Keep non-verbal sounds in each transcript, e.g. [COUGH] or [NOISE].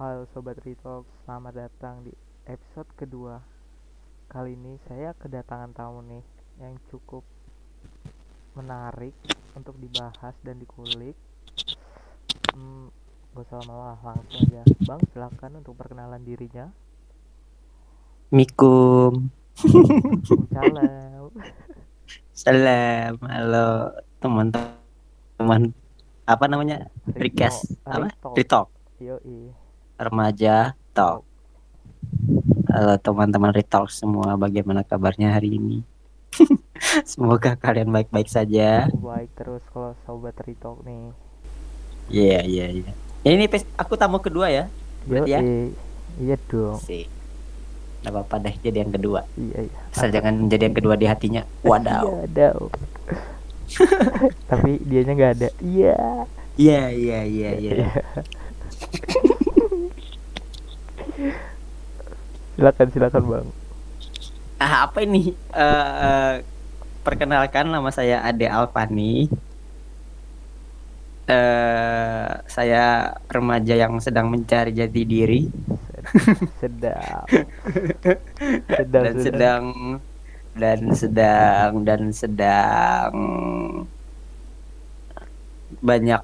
Halo Sobat Retalk, selamat datang di episode kedua Kali ini saya kedatangan tamu nih yang cukup menarik untuk dibahas dan dikulik hmm, Gak usah lama langsung aja Bang silahkan untuk perkenalan dirinya Mikum. Salam Salam. Halo teman-teman. Apa namanya? Request. Apa? Retalk. Yoi Remaja Talk. Halo teman-teman Retalk semua. Bagaimana kabarnya hari ini? [LAUGHS] Semoga kalian baik-baik saja. Baik terus kalau Sobat Retalk nih Iya, iya, iya. Ini pes- aku tamu kedua ya. Berarti ya? Iya dong Sih. Gak apa-apa deh jadi yang kedua. Iya iya Asal jangan menjadi yang kedua di hatinya. Wadaw. Iya ada [LAUGHS] Tapi dianya nggak ada Iya Iya, iya, iya, iya. [LAUGHS] silakan silakan bang Ah, apa ini? Eh, eh, perkenalkan nama saya Ade Alfani. Eh, saya remaja yang sedang mencari jati diri sedap sedap dan sedang dan sedang dan sedang banyak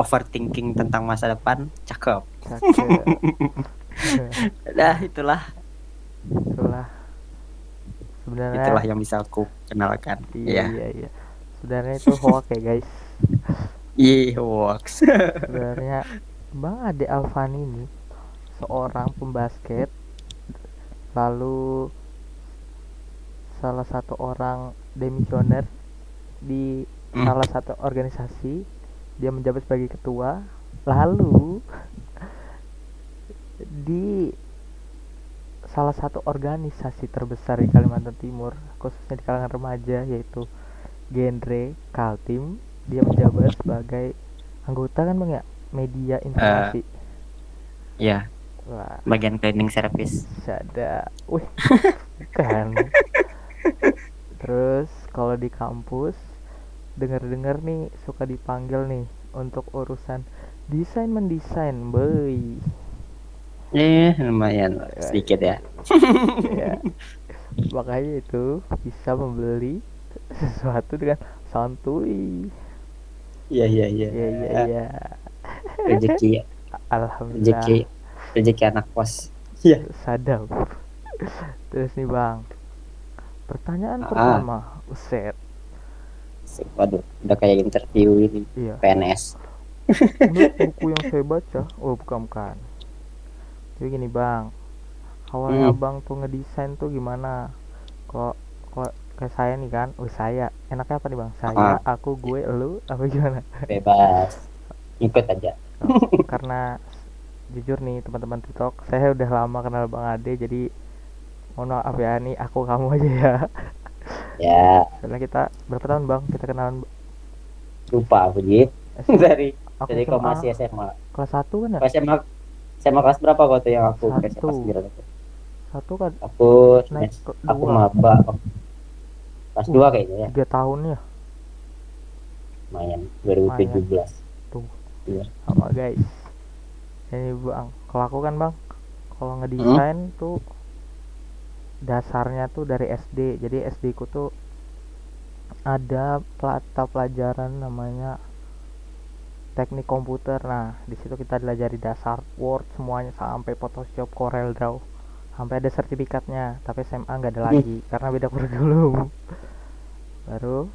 overthinking tentang masa depan. Cakep. cakep [LAUGHS] [LAUGHS] Nah, itulah itulah sebenarnya itulah yang bisa aku kenalkan. iya Ya. iya iya sebenarnya itu hoax ya guys [LAUGHS] Iya, works. [LAUGHS] sebenarnya bang Ade Alfani ini seorang pembasket lalu salah satu orang demisioner di Hmm. salah satu organisasi dia menjabat sebagai ketua lalu di salah satu organisasi terbesar di Kalimantan Timur khususnya di kalangan remaja yaitu genre Kaltim. Dia menjabat sebagai anggota kan bang ya? Media informasi. Ya, wah. Bagian cleaning service. ada wih [LAUGHS] kan terus kalau di kampus dengar-dengar nih suka dipanggil nih untuk urusan desain mendesain. Boy Eh, lumayan sedikit ya. ya makanya itu bisa membeli sesuatu dengan santuy. Iya, iya, iya. ya ya ya Rezeki, alhamdulillah. Rezeki, rezeki anak kos. Iya. sadap. Terus nih bang. Pertanyaan Ah. pertama. Uset Waduh, udah kayak interview ini. Iya. PNS. menurut buku yang saya baca oh bukan bukan jadi gini bang. Awalnya Hmm. abang tuh ngedesain tuh gimana? Kok kok kayak saya nih kan? Oh saya. Enaknya apa nih bang? Saya aku gue lu apa gimana? Bebas. Ikut aja. karena jujur nih teman-teman TikTok saya udah lama kenal bang Ade jadi mohon maaf ya nih aku kamu aja ya. Ya, karena kita berapa tahun bang kita kenalan lupa aku Jit. S- [LAUGHS] dari dari kau SMA, kelas satu kan ya? Kau SMA SMA kelas berapa kau tuh yang aku ke SMA Satu. sembilan itu? satu kan Aku naik ke aku maba. Kelas dua kayaknya ya. tiga tahun ya? Lumayan 2017. sama guys. Ini bang. Kalau aku kan bang kalau ngedesain tuh dasarnya tuh dari SD jadi SD ku tuh ada mata pelajaran namanya teknik komputer nah di situ kita pelajari dasar Word semuanya sampai Photoshop Corel Draw sampai ada sertifikatnya tapi SMA nggak ada lagi karena beda kurikulum baru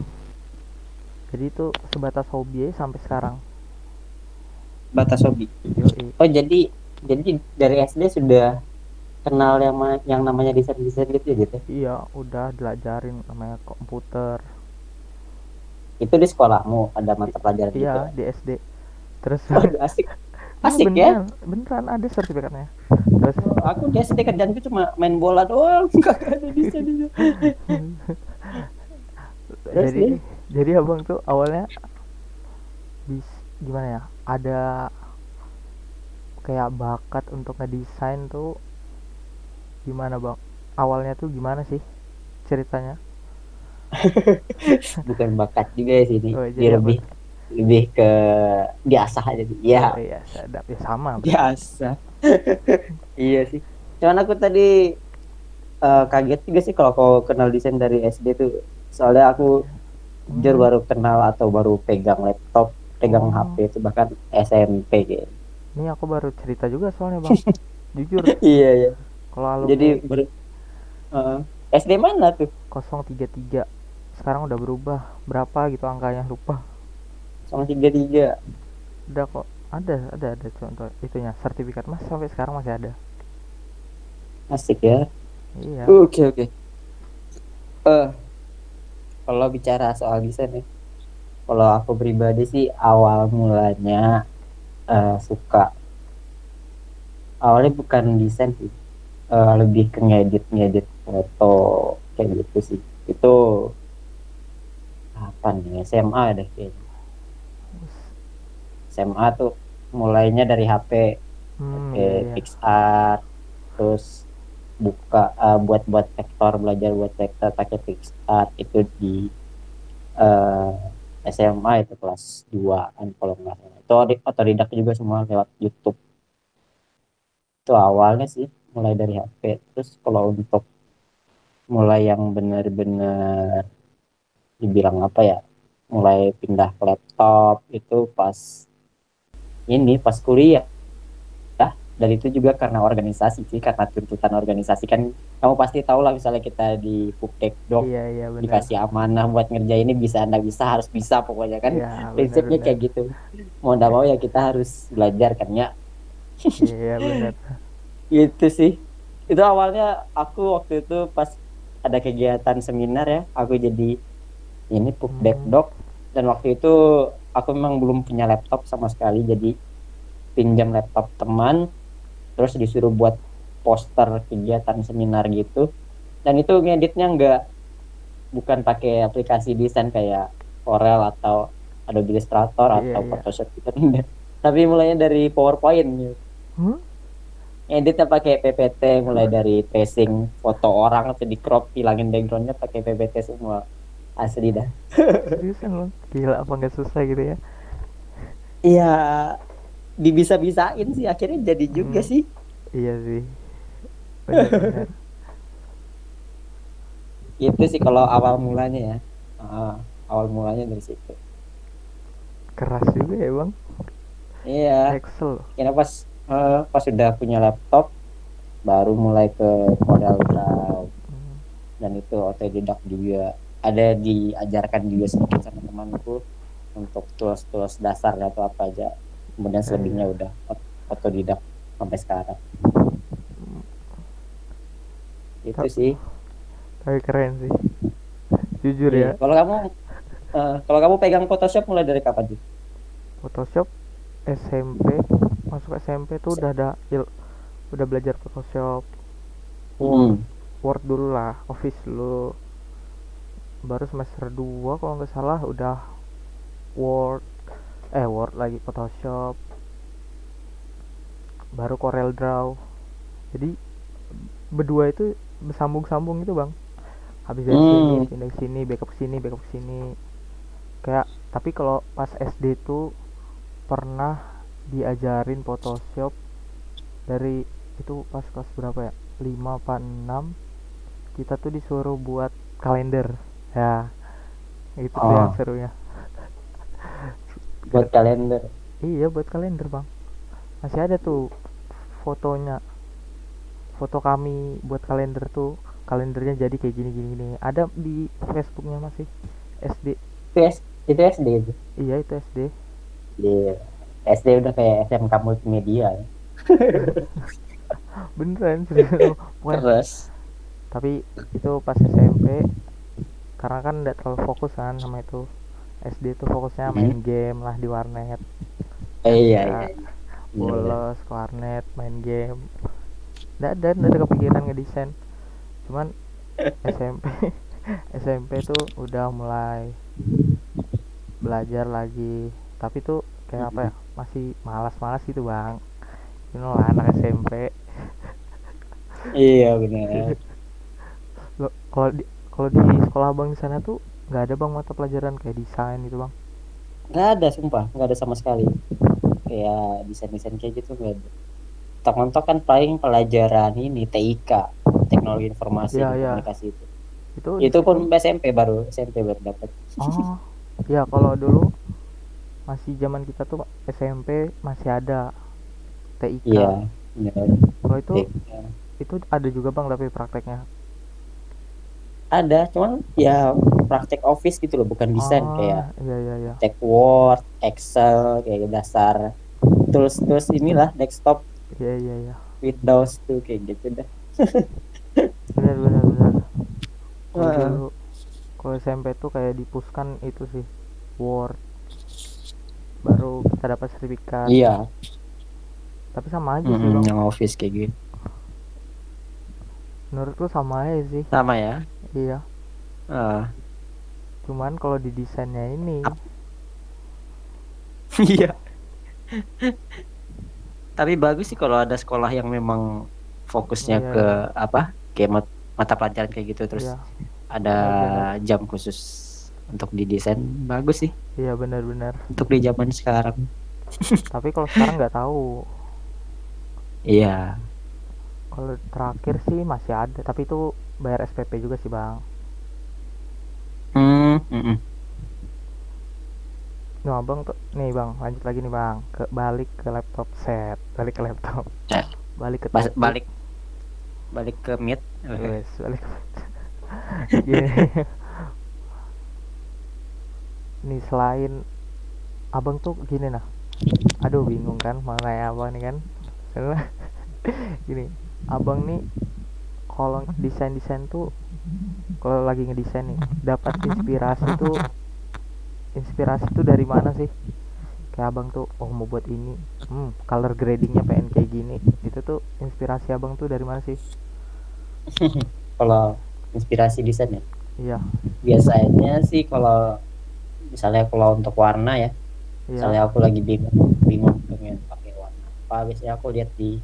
jadi itu sebatas hobi sampai sekarang Batas hobi. Yoi. Oh jadi jadi dari SD sudah kenal yang yang namanya desain desain gitu ya gitu. Iya, udah diajarin namanya komputer. Itu di sekolahmu ada mata pelajaran gitu. Iya, di SD. Terus [LAUGHS] Waduh, asik. Iya, Asik ya. beneran, beneran ada sertifikatnya. Terus Aku di SD kerjaanku cuma main bola doang, [LAUGHS] kagak ada desain. [LAUGHS] Terus jadi nih? jadi abang tuh awalnya bis gimana ya? Ada kayak bakat untuk ngedesain tuh gimana bang? Awalnya tuh gimana sih ceritanya? Bukan bakat juga ya sini. Oh, Dia jadi apa? Lebih ke biasa aja sih. ya oh, iya sadap. Ya sama. Biasa. [LAUGHS] Iya sih. Cuman aku tadi eh, kaget juga sih kalau kau kenal desain dari SD tuh. Soalnya aku jujur Hmm. baru kenal atau baru pegang laptop pegang Oh. HP itu bahkan SMP gitu ini aku baru cerita juga soalnya bang. [LAUGHS] Jujur. Iya iya. Kalau alumni jadi ber eh, SD mana tuh? 033 sekarang udah berubah. Berapa gitu angkanya? Lupa sama tiga tiga udah kok. Ada ada ada contoh itunya. Sertifikat mas sampai sekarang masih ada? Asik ya? Iya. Oke oke. Eh, kalau bicara soal desain ya, kalau aku pribadi sih awal mulanya eh, suka. Awalnya bukan desain sih, Eh, lebih ke ngedit ngedit foto kayak gitu sih. Itu apa nih? SMA deh kayaknya. SMA tuh mulainya dari HP hmm, pakai iya, iya. PixArt terus buka eh, buat buat vektor belajar buat vektor pakai PixArt itu di eh, SMA itu kelas 2an kalau nggak salah. Itu odi- otodidak juga semua lewat YouTube. Itu awalnya sih mulai dari HP terus kalau untuk mulai yang benar-benar dibilang apa ya mulai pindah ke laptop itu pas ini pas kuliah. Ya dan itu juga karena organisasi sih karena tuntutan organisasi. Kan kamu pasti tahu lah misalnya kita di Pupdekdok iya iya benar. Dikasih amanah buat ngerjain ini bisa anda bisa harus bisa pokoknya kan. Iya, prinsipnya benar, kayak gitu. Mau nggak mau ya kita harus belajar kan ya. Iya benar. [LAUGHS] Gitu sih. Itu awalnya aku waktu itu pas ada kegiatan seminar ya aku jadi ini Pupdekdok dan waktu itu aku memang belum punya laptop sama sekali jadi pinjam laptop teman terus disuruh buat poster kegiatan seminar gitu dan itu ngeditnya nggak bukan pakai aplikasi desain kayak Corel atau Adobe Illustrator Iya, atau iya. Photoshop gitu enggak. [LAUGHS] tapi mulainya dari PowerPoint gitu Hmm? editnya pakai PPT mulai dari tracing foto orang atau di crop hilangin backgroundnya pakai PPT semua asli dah. Seriusan lo gila apa nggak susah gitu ya? Iya dibisa-bisain sih akhirnya jadi juga Hmm. sih. Iya sih. Itu sih kalau awal mulanya ya. Ah, awal mulanya dari situ. Keras juga ya bang? Iya. Excel. Kira pas eh, pas sudah punya laptop baru mulai ke modal Draw Hmm. dan itu otodidak juga ada diajarkan juga sedikit sama temanku untuk tools-tools dasar atau apa aja. Kemudian selebihnya udah ot- otodidak sampai sekarang. Itu Ta- sih. tapi keren sih. Jujur Iya. ya. Kalau kamu eh, kalau kamu pegang Photoshop mulai dari kapan sih Photoshop SMP masuk SMP tuh udah ada il- udah belajar Photoshop. Hmm. Word dulu lah Office dulu baru semester 2 kalau nggak salah udah Word eh Word lagi Photoshop baru Corel Draw. Jadi berdua itu bersambung-sambung gitu bang. Habis dari Hmm. sini pindah ke sini backup ke sini backup ke sini. Kayak tapi kalau pas SD tuh pernah diajarin Photoshop dari itu pas kelas berapa ya? 5 apa 6 kita tuh disuruh buat kalender ya itu tuh yang Oh. serunya. Buat kalender. Iya buat kalender bang. Masih ada tuh fotonya. Foto kami buat kalender tuh kalendernya jadi kayak gini gini gini ada di Facebooknya masih SD itu, S- itu SD itu iya itu SD Iya. SD udah kayak SMK multimedia. Ya. [LAUGHS] beneran serius. Bukan- terus? Tapi itu pas SMP karena kan tidak terlalu fokus kan sama itu. SD tuh fokusnya main game lah di warnet. Eh, iya Ya, iya. bolos ke warnet main game. Nggak ada nggak ada kepikiran ngedesain. Cuman [LAUGHS] SMP SMP [LAUGHS] tuh udah mulai belajar lagi. Tapi tuh kayak apa ya masih malas-malas gitu bang. You know lah anak SMP iya benar. [LAUGHS] Lo- kalau kalau di sekolah bang di sana tuh nggak ada bang mata pelajaran kayak desain gitu bang? Nggak ada sumpah. Nggak ada sama sekali. Kayak desain desain kayak gitu nggak ada. Mentok kan paling pelajaran ini TIK teknologi informasi dan iya. komunikasi itu. Itu itu pun SMP baru SMP baru dapat. Oh ya kalau dulu masih zaman kita tuh SMP masih ada TIK iya benar. Kalau itu TIK. itu ada juga bang tapi prakteknya ada cuman ya praktek office gitu loh bukan desain oh, kayak iya iya iya. cek Word Excel kayak dasar tools tools inilah desktop. Iya iya iya. Windows tuh kayak gitu dah. Benar benar benar. Dulu kalau SMP tuh kayak dipuskan itu sih Word. Baru kita dapat sertifikat. Iya. Tapi sama aja sih Mm-mm, bang. yang office kayak gitu menurutku sama aja sih. Sama ya? Iya. Ah. cuman kalau di desainnya ini. [LAUGHS] Iya. Tapi bagus sih kalau ada sekolah yang memang fokusnya Iya. ke apa? Kayak mat- mata pelajaran kayak gitu terus iya. ada jam khusus untuk di desain bagus sih. Iya benar-benar. Untuk di zaman sekarang. Tapi kalau sekarang nggak tahu. Iya kalau terakhir sih masih ada tapi itu bayar SPP juga sih bang. Hmm mm-mm. Nah, abang tuh nih bang, lanjut lagi nih bang, ke balik ke laptop set, balik ke laptop, Set. balik ke Bas- balik. Balik ke meet Wes, balik ke [LAUGHS] Gini. nih selain abang tuh gini nah, aduh bingung kan mau nanya abang nih kan, karena [LAUGHS] gini, abang nih kalau desain desain tuh kalau lagi ngedesain nih dapat inspirasi tuh inspirasi tuh dari mana sih? Kayak abang tuh oh mau buat ini. Hmm color gradingnya pengen kayak gini. Itu tuh inspirasi abang tuh dari mana sih? [LAUGHS] Kalau inspirasi desain ya? Iya. Biasanya sih kalau misalnya kalau untuk warna ya iya. misalnya aku lagi bingung bingung pengen pakai warna apa biasanya aku lihat di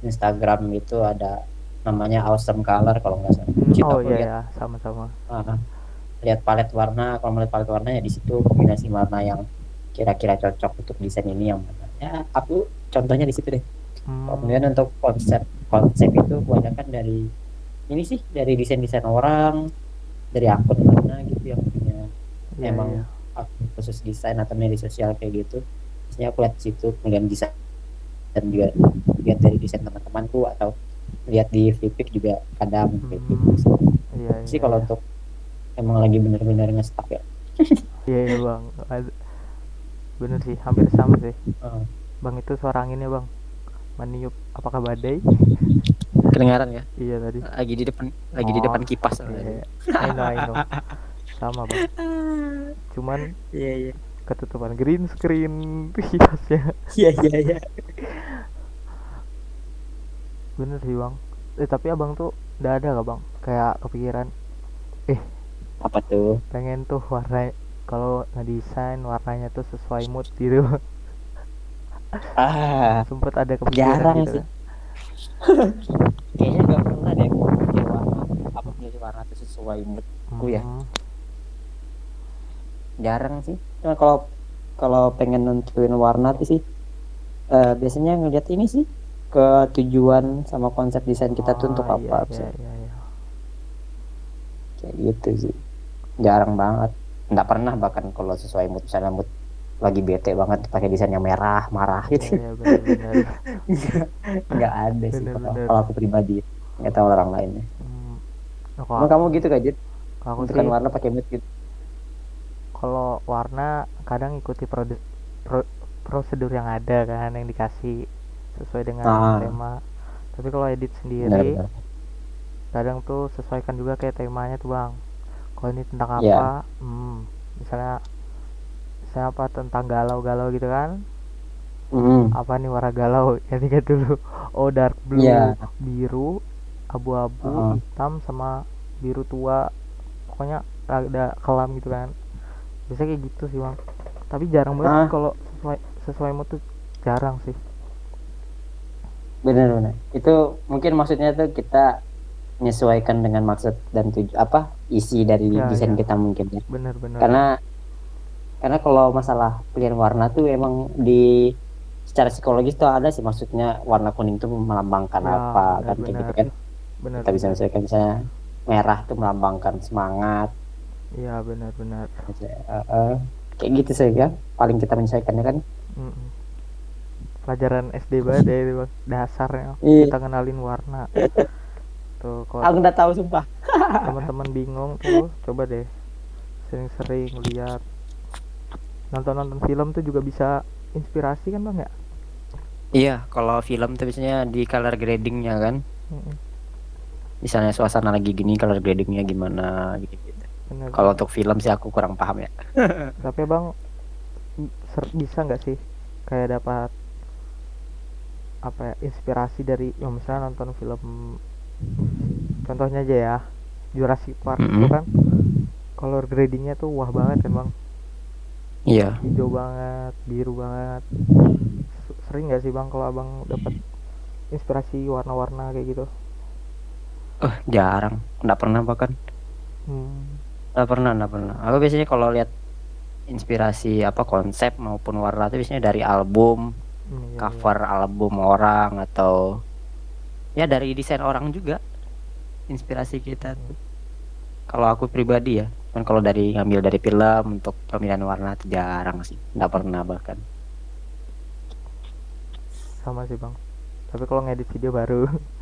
Instagram itu ada namanya awesome color kalau nggak salah. Hmm, oh iya lihat ya sama-sama. Ah, lihat palet warna kalau melihat palet warna ya di situ kombinasi warna yang kira-kira cocok untuk desain ini yang mana? Ya aku contohnya di situ deh. Hmm, kemudian untuk konsep konsep itu kebanyakan dari ini sih dari desain desain orang dari akun mana gitu yang punya iya, emang iya. akun khusus desain atau media sosial kayak gitu. Biasanya aku lihat situ kemudian desain dan juga lihat dari desain teman-temanku atau lihat di Flippic juga kadang kayak gitu Hmm. sih. iya sih iya, kalau iya. untuk emang lagi bener-bener nge-stuck ya. [LAUGHS] Iya iya bang. Bener sih hampir sama sih. Ah, bang itu suara anginnya bang. Meniup. Apakah badai? Kedengaran ya? Iya tadi. Lagi di depan lagi di Oh, depan kipas iya, iya. I know I know. Sama bang. [LAUGHS] Cuman iya iya ketutupan green screen [LAUGHS] hiasnya iya iya iya. Bener sih bang. Eh tapi abang tuh udah ada gak bang? Kayak kepikiran apa tuh? pengen tuh warna kalau ngedesain warnanya tuh sesuai mood gitu. Ah. Sempet ada kepikiran Jarang gitu. sih. [LAUGHS] kayaknya nggak pernah deh aku pakai warna apa punya warna itu sesuai mood ya. Hmm, jarang sih cuma kalau kalau pengen nentuin warna sih eh, biasanya ngeliat ini sih ke tujuan sama konsep desain kita tuh untuk oh, apa iya, iya, iya, iya. kayak gitu sih. Jarang banget. Nggak pernah bahkan kalau sesuai mood misalnya mood lagi bete banget pakai desain yang merah marah Iya, gitu iya, bener-bener. [LAUGHS] nggak ada sih Bener, kalau bener. kalau aku pribadi. Nggak tahu orang lainnya. Hmm, nah, kamu gitu kan kalau aku tentukan sih warna pakai mood gitu kalau warna kadang ikuti prode- pro- prosedur yang ada kan yang dikasih sesuai dengan Ah. tema tapi kalau edit sendiri benar-benar kadang tuh sesuaikan juga kayak temanya tuh bang kalau ini tentang apa Iya. hmm, misalnya misalnya apa tentang galau-galau gitu kan Hmm. apa nih warna galau [LAUGHS] ya lihat dulu oh dark blue Iya. biru abu-abu Heeh. hitam sama biru tua pokoknya ada kelam gitu kan bisa kayak gitu sih bang tapi jarang banget Ah. kalau sesuai sesuai mood tuh jarang sih benar-benar itu mungkin maksudnya tuh kita menyesuaikan dengan maksud dan tuju apa isi dari Ya, desain ya. kita mungkin ya bener-bener karena karena kalau masalah pilihan warna tuh emang di secara psikologis tuh ada sih maksudnya warna kuning tuh melambangkan Ya, apa benar, kan kayak gitu benar. kan benar kita bisa misalkan misalnya merah tuh melambangkan semangat iya benar-benar misalnya, eh, eh, kayak gitu sih ya. Paling kita menyelesaikannya kan? Mm-mm. pelajaran SD banget ya itu, dasarnya. Iya. kita kenalin warna. Tuh kalau aku udah tahu sumpah. [LAUGHS] teman-teman bingung tuh coba deh. Sering-sering lihat. Nonton-nonton film tuh juga bisa inspirasi kan bang ya? Iya kalau film tuh biasanya di color gradingnya kan. Mm-mm. misalnya suasana lagi gini color gradingnya gimana gitu, -gitu. Bener. kalau untuk film sih aku kurang paham ya. [LAUGHS] Tapi bang bisa nggak sih kayak dapat apa ya inspirasi dari ya misalnya nonton film contohnya aja ya Jurassic Park itu Mm-mm. kan color gradingnya tuh wah banget kan bang? Iya. Hijau banget biru banget. Sering nggak sih bang kalau abang dapat inspirasi warna-warna kayak gitu? Eh jarang. Nggak pernah bahkan. Hmm. Nggak pernah nggak pernah. Aku biasanya kalau lihat inspirasi apa konsep maupun warna itu biasanya dari album hmm, iya, iya. cover album orang atau ya dari desain orang juga inspirasi kita. Tuh. kalau aku pribadi ya kan kalau dari ngambil dari film untuk pemilihan warna itu jarang sih. Nggak pernah bahkan. Sama sih bang. Tapi kalau ngedit video baru [LAUGHS]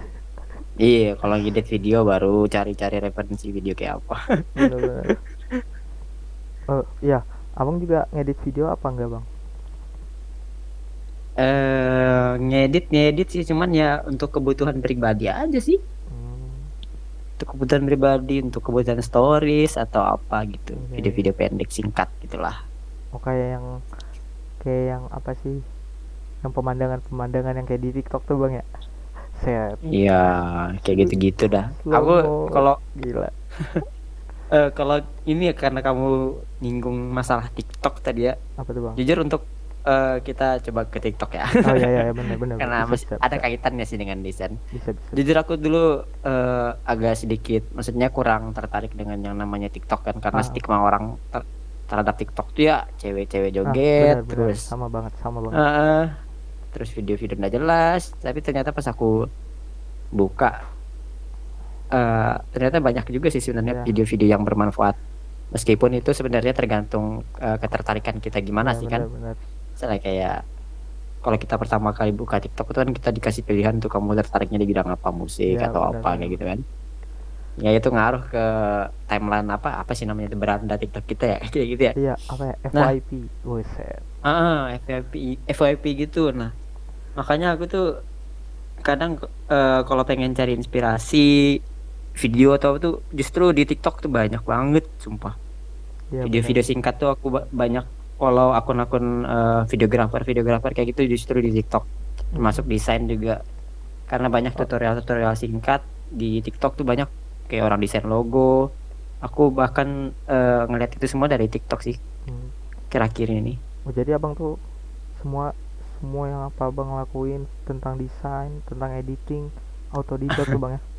iya kalau ngedit video baru cari-cari referensi video kayak apa. Bener-bener. [LAUGHS] Oh iya. Abang juga ngedit video apa enggak bang? Eh ngedit ngedit sih. Cuman ya untuk kebutuhan pribadi aja sih. Hmm. untuk kebutuhan pribadi untuk kebutuhan stories atau apa gitu. Video-video pendek singkat gitulah. Oh kayak yang kayak yang apa sih? Yang pemandangan-pemandangan yang kayak di TikTok tuh bang ya set Iya, kayak gitu-gitu dah. Aku kalau gila [LAUGHS] eh, kalau ini ya karena kamu nyinggung masalah TikTok tadi ya. apa tuh bang Jujur untuk eh, kita coba ke TikTok ya. oh iya iya benar benar [LAUGHS] karena bisa, masih bisa, ada bisa, kaitannya sih dengan desain. bisa bisa Jujur aku dulu eh, agak sedikit, maksudnya kurang tertarik dengan yang namanya TikTok kan karena Ah. stigma orang ter- terhadap TikTok tuh ya cewek-cewek Ah, joget benar, benar. terus sama banget sama banget Heeh. Terus video-video nggak jelas tapi ternyata pas aku buka eh ternyata banyak juga sih sebenarnya Iya. video-video yang bermanfaat meskipun itu sebenarnya tergantung eh, ketertarikan kita gimana Iya, sih kan benar, benar. misalnya kayak kalau kita pertama kali buka TikTok itu kan kita dikasih pilihan tuh kamu tertariknya di bidang apa musik Iya, atau benar, apa kayak gitu kan ya itu ngaruh ke timeline apa apa sih namanya itu beranda TikTok kita ya [LAUGHS] kayak gitu ya iya apa ya Nah. FYP Buset. Ah, FYP, FYP gitu. Nah, makanya aku tuh kadang eh, kalau pengen cari inspirasi video atau apa tuh justru di TikTok tuh banyak banget, sumpah. Iya, Video-video singkat tuh aku ba- banyak follow akun-akun eh, videografer, videografer kayak gitu justru di TikTok. Termasuk desain juga. Karena banyak Oh. tutorial-tutorial singkat di TikTok tuh banyak kayak orang desain logo. Aku bahkan eh, ngeliat itu semua dari TikTok sih Hmm. kira-kira ini. Oh, jadi abang tuh semua semua yang apa abang lakuin tentang desain tentang editing autodidak tuh bang ya [LAUGHS]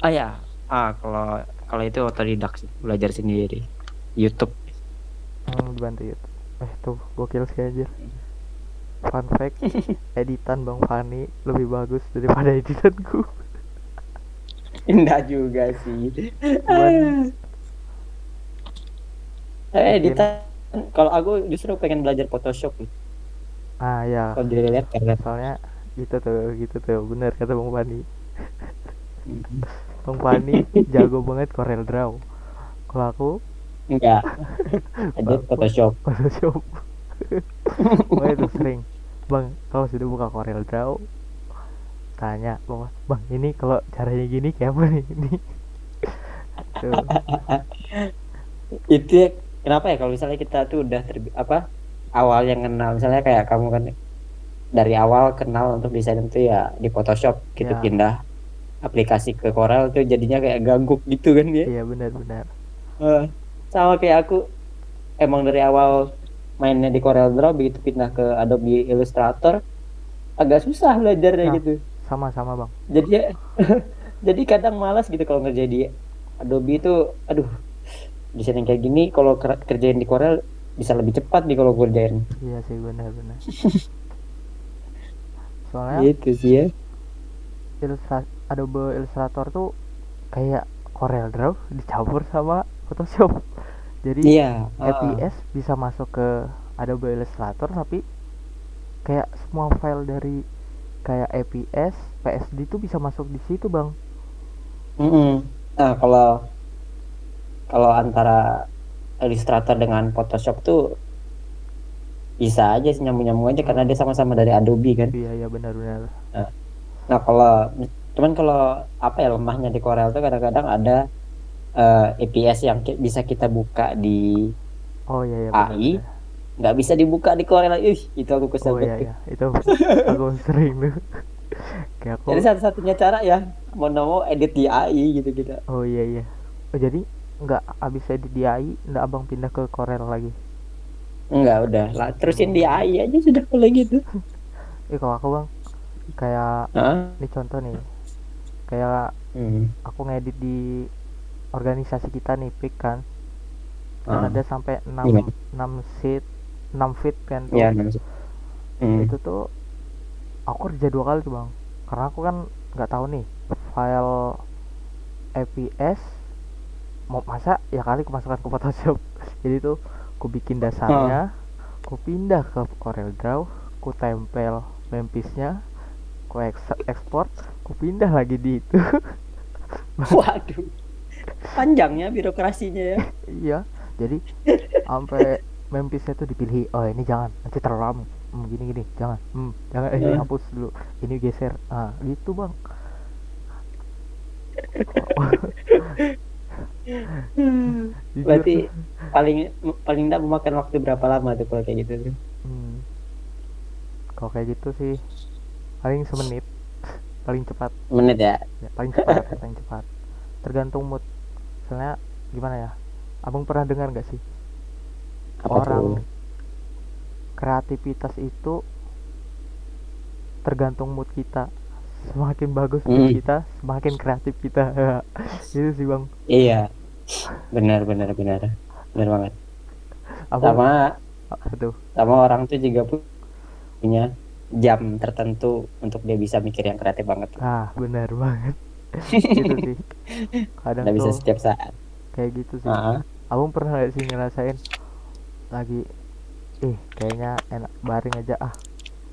Ah ya, ah kalau kalau itu otodidak sih, belajar sendiri. YouTube. yang dibantu YouTube eh tuh gokil sih aja fun fact [LAUGHS] editan bang Fani lebih bagus daripada editanku [LAUGHS] Enggak juga sih. Cuman- Eh, editan kalau aku justru pengen belajar Photoshop nih. Ah ya. Kalau dilihat karena soalnya gitu tuh gitu tuh. Bener kata bang Fani. [LAUGHS] Bang Fani jago banget Corel Draw. Kalau aku enggak. [LAUGHS] Ada Photoshop. Photoshop. [LAUGHS] Gue itu sering. Bang kalau sudah buka Corel Draw Tanya bang, bang ini kalau caranya gini kayak apa nih? Ini. Itu ya, kenapa ya kalau misalnya kita tuh udah terbi- apa awal yang kenal misalnya kayak kamu kan dari awal kenal untuk desain itu ya di Photoshop gitu Ya. pindah aplikasi ke Corel tuh jadinya kayak ganggu gitu kan ya. Iya benar-benar Eh, sama kayak aku emang dari awal mainnya di Corel Draw begitu pindah ke Adobe Illustrator agak susah belajarnya Nah. gitu Sama-sama bang jadi ya [LAUGHS] jadi kadang malas gitu kalau ngerjain di Adobe itu aduh desain yang kayak gini kalau ker- kerjain di Corel bisa lebih cepat nih kalau kerjain. Iya sih benar-benar. [LAUGHS] Soalnya gitu sih ya. Illustra Adobe Illustrator tuh kayak Corel Draw dicampur sama Photoshop. [LAUGHS] Jadi iya ah. APS bisa masuk ke Adobe Illustrator tapi kayak semua file dari kayak APS PSD itu bisa masuk di situ bang. Mm-mm. nah kalau kalau antara Illustrator dengan Photoshop tuh bisa aja sih nyambung-nyambung aja karena dia sama-sama dari Adobe kan? Iya iya benar-benar Nah kalau cuman kalau apa ya lemahnya di Corel tuh kadang-kadang ada APS yang ki- bisa kita buka di oh iya iya AI, nggak bisa dibuka di Corel. Ih, itu aku kesel oh iya iya itu aku [LAUGHS] sering tuh. Kayak aku Jadi satu-satunya cara ya mau mau edit di AI gitu kita. oh iya iya. Oh jadi nggak abis edit di AI nggak abang pindah ke Corel lagi Enggak udah lah terusin di AI aja sudah kalau gitu. [LAUGHS] eh kalau aku bang kayak Hah? ini contoh nih kayak Hmm. aku ngedit di organisasi kita nih PIK kan kan ada sampai 6 Gimana? 6 sheet 6 feet kan tuh Iya, maksud- Hmm. itu tuh aku kerja dua kali tuh bang karena aku kan nggak tahu nih file APS mau masa ya kali aku masukkan ke Photoshop [LAUGHS] jadi tuh aku bikin dasarnya aku pindah ke Corel Draw aku tempel mempisnya aku eks- ekspor aku pindah lagi di itu [LAUGHS] Waduh. Panjangnya birokrasinya ya. [LAUGHS] iya jadi sampai mempisnya tuh dipilih oh ini jangan nanti terlalu hmm, gini gini jangan hmm, jangan eh, ini Ya. hapus dulu ini geser ah gitu bang. Berarti paling paling enggak memakan waktu berapa lama tuh kalau kayak gitu tuh? hmm. kalau kayak gitu sih paling semenit paling cepat Menit ya. ya, paling cepat [LAUGHS] paling cepat tergantung mood soalnya gimana ya abang pernah dengar nggak sih Apa orang tuh? kreativitas itu tergantung mood kita semakin bagus Hmm. kita semakin kreatif kita [LAUGHS] itu sih bang Iya. Benar benar benar. Benar banget. apa Sama tuh sama orang tuh juga pu- punya jam tertentu untuk dia bisa mikir yang kreatif banget. ah benar banget [LAUGHS] itu sih kadang Nggak bisa tuh setiap saat. kayak gitu sih Ah, abang pernah gak sih ngerasain lagi eh kayaknya enak baring aja ah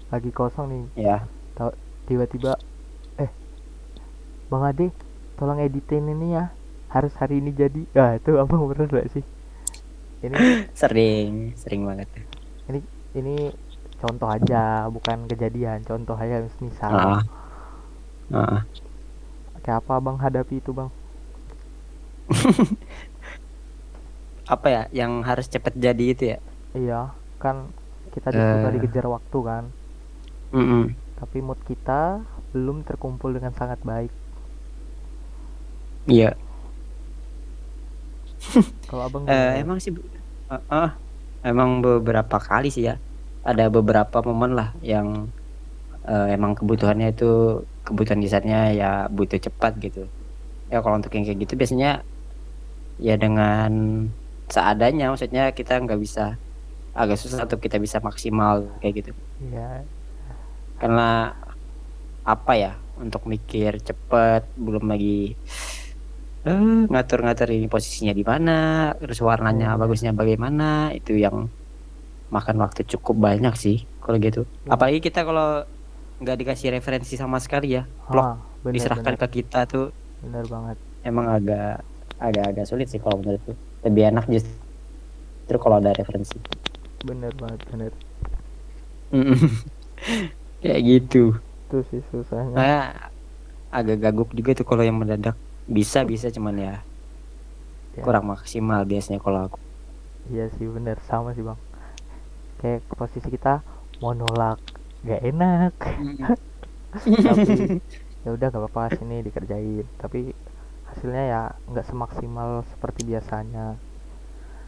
lagi kosong nih ya. tiba-tiba bang Ade tolong editin ini ya harus hari ini jadi ah itu abang pernah gak sih ini [LAUGHS] Sering, sering banget. ini contoh aja bukan kejadian contoh aja misal Ah. Ah. kayak apa bang hadapi itu bang [LAUGHS] Apa ya yang harus cepet jadi itu ya? iya kan kita disuruh Eh. dikejar waktu kan Mm-mm. tapi mood kita belum terkumpul dengan sangat baik Iya. [LAUGHS] kalau abang gimana? emang sih, eh, eh, emang beberapa kali sih ya. Ada beberapa momen lah yang eh, emang kebutuhannya itu kebutuhan desainnya ya butuh cepat gitu. Ya kalau untuk yang kayak gitu biasanya ya dengan seadanya, maksudnya kita nggak bisa agak susah untuk kita bisa maksimal kayak gitu. iya Karena apa ya untuk mikir cepet belum lagi eh, ngatur-ngatur ini posisinya di mana, terus warnanya Iya. bagusnya bagaimana, itu yang makan waktu cukup banyak sih kalau gitu. Iya. Apalagi kita kalau nggak dikasih referensi sama sekali ya, blog ah, diserahkan bener, ke kita tuh bener banget emang agak agak-agak sulit sih kalau menurutku. Lebih enak justru kalau ada referensi. bener banget bener [LAUGHS] Kayak gitu. itu sih susahnya Nah, agak gaguk juga tuh kalau yang mendadak. Bisa bisa cuman ya Ya. kurang maksimal biasanya kalau aku. iya sih bener sama sih bang kayak posisi kita mau nolak gak enak [LAUGHS] tapi [LAUGHS] ya udah gak apa-apa sini dikerjain tapi hasilnya ya nggak semaksimal seperti biasanya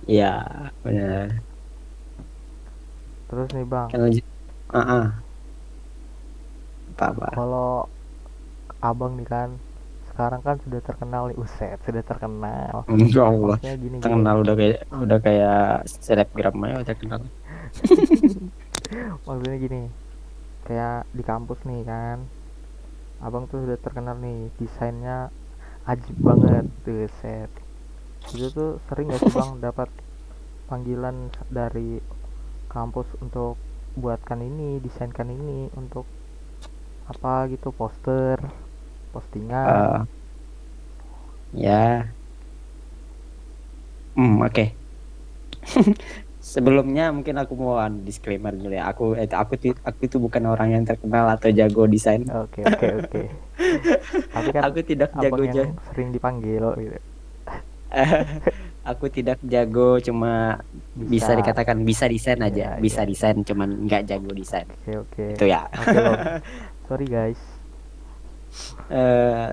Iya, benar. terus nih bang Kan lanjut. Ah. Apa apa? kalau abang nih kan sekarang kan sudah terkenal nih. Uset sudah terkenal. Insya Allah gini gini. Terkenal udah kayak udah kayak selebgram aja udah kenal [LAUGHS] maksudnya gini kayak di kampus nih kan abang tuh sudah terkenal nih desainnya ajib banget tuh set itu tuh sering gak sih bang dapat panggilan dari kampus untuk buatkan ini desainkan ini untuk apa gitu poster postingan. Eh, ya. Hmm oke. [LAUGHS] Sebelumnya mungkin aku mau disclaimer dulu ya. Aku eh, aku aku itu bukan orang yang terkenal atau jago desain. Oke oke oke. [LAUGHS] Tapi kan aku tidak jago yang ja- sering dipanggil gitu. [LAUGHS] Aku tidak jago cuma bisa, dikatakan bisa desain aja. Iya, bisa iya. desain cuman nggak jago desain. Oke oke. Itu ya. Oke Bang. sorry guys eh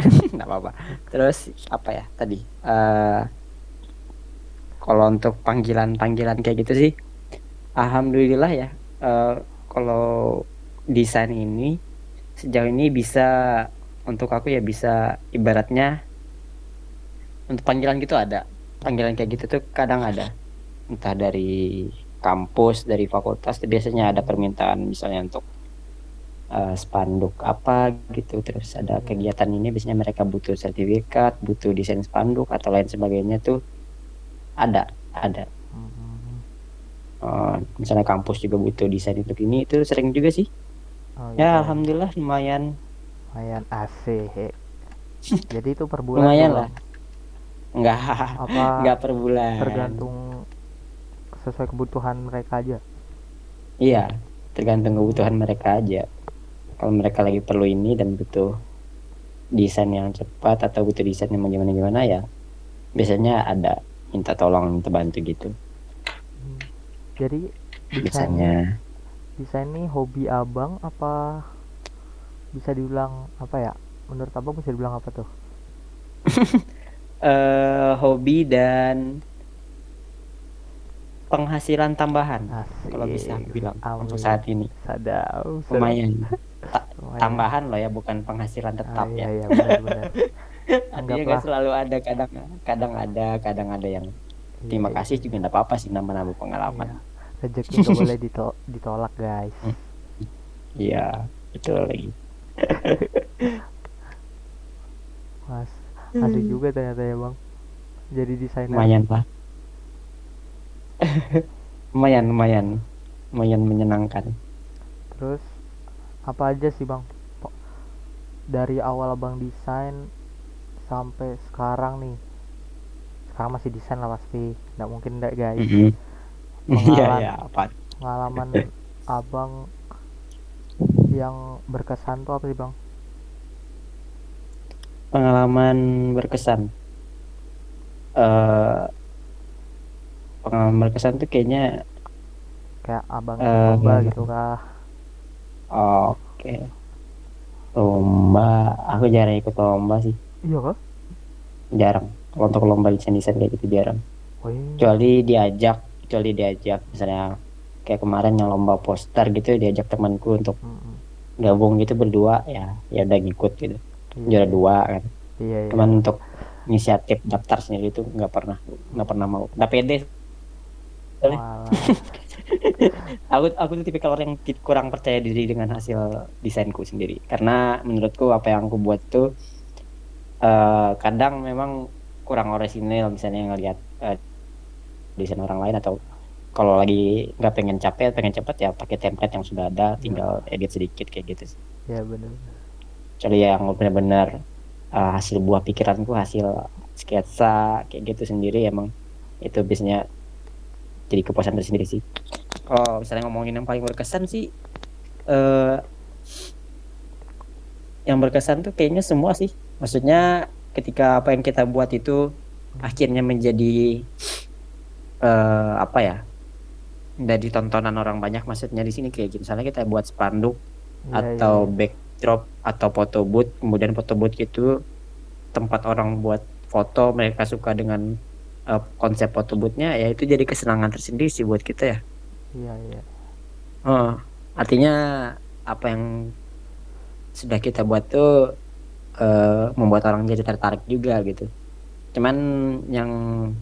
[LAUGHS] nggak apa-apa. Terus apa ya tadi? Eh kalau untuk panggilan-panggilan kayak gitu sih alhamdulillah ya eh kalau desain ini sejauh ini bisa untuk aku ya bisa ibaratnya untuk panggilan gitu ada. Panggilan kayak gitu tuh kadang ada. Entah dari kampus dari fakultas biasanya ada permintaan misalnya untuk eh, spanduk apa gitu. Terus ada kegiatan ini biasanya mereka butuh sertifikat butuh desain spanduk atau lain sebagainya tuh ada ada. Eh, misalnya kampus juga butuh desain untuk ini itu sering juga sih. Oh, ya gitu. alhamdulillah lumayan. Lumayan he. [LAUGHS] jadi itu per bulan lumayan lah. Bang? nggak apa [LAUGHS] nggak per bulan. tergantung sesuai kebutuhan mereka aja? Iya tergantung kebutuhan mereka aja kalau mereka lagi perlu ini dan butuh desain yang cepat atau butuh desain yang gimana gimana ya biasanya ada minta tolong minta bantu gitu. Jadi desain biasanya. desain ini hobi abang apa bisa dibilang apa ya? Menurut abang bisa dibilang apa tuh? [LAUGHS] Eh hobi dan penghasilan tambahan Asik. kalau bisa. Bilang untuk Amin. saat ini. Sadau. lumayan Ta- Lumayan. tambahan loh ya bukan penghasilan Ah, tetap iya, ya. iya, artinya [LAUGHS] Anggaplah. nggak selalu ada kadang kadang ada kadang ada yang terima Iya, kasih juga nggak apa-apa sih nambah-nambah pengalaman. Iya. rezeki nggak boleh dito- ditolak guys. Iya betul lagi. [LAUGHS] Mas asik juga ternyata ya bang. Jadi desainer. Lumayan lah. [LAUGHS] Lumayan lumayan. Lumayan menyenangkan. Terus apa aja sih bang? Dari awal abang desain sampai sekarang nih. Sekarang masih desain lah pasti. Nggak mungkin nggak guys. Mhm. [LAUGHS] iya Pengalaman. iya apa? Pengalaman [LAUGHS] abang yang berkesan tuh apa sih bang? Pengalaman berkesan? Eh pengalaman berkesan tuh kayaknya kayak abang lomba iya. gitu kah oke. Lomba aku jarang ikut lomba sih. Iya kah? Jarang. Kalau untuk lomba desain desain kayak gitu jarang. Wih, kecuali diajak. Kecuali diajak. Misalnya kayak kemarin yang lomba poster gitu diajak temanku untuk mm-mm. gabung gitu berdua ya ya udah ngikut gitu. Iya, juara iya. dua kan. Iya iya. Cuman untuk inisiatif daftar sendiri itu nggak pernah nggak pernah mau. Nggak pede. Walah. [LAUGHS] aku aku tuh tipikal orang yang kurang percaya diri dengan hasil desainku sendiri. Karena menurutku apa yang aku buat tuh eh, kadang memang kurang orisinil misalnya ngelihat eh, desain orang lain atau kalau lagi nggak pengen capek pengen cepat ya pakai template yang sudah ada tinggal edit sedikit kayak gitu sih. Ya bener. Kecuali yang benar-benar eh, hasil buah pikiranku hasil sketsa kayak gitu sendiri emang itu biasanya jadi kepuasan tersendiri sih. Kalau misalnya ngomongin yang paling berkesan sih eh yang berkesan tuh kayaknya semua sih. Maksudnya ketika apa yang kita buat itu akhirnya menjadi eh apa ya dari tontonan orang banyak. Maksudnya di sini kayak gitu misalnya kita buat spanduk Iya, atau iya. backdrop atau foto booth kemudian foto booth itu tempat orang buat foto mereka suka dengan eh, konsep foto boothnya ya itu jadi kesenangan tersendiri sih buat kita ya. Iya iya. Oh, artinya apa yang sudah kita buat tuh eh, membuat orang jadi tertarik juga gitu. Cuman yang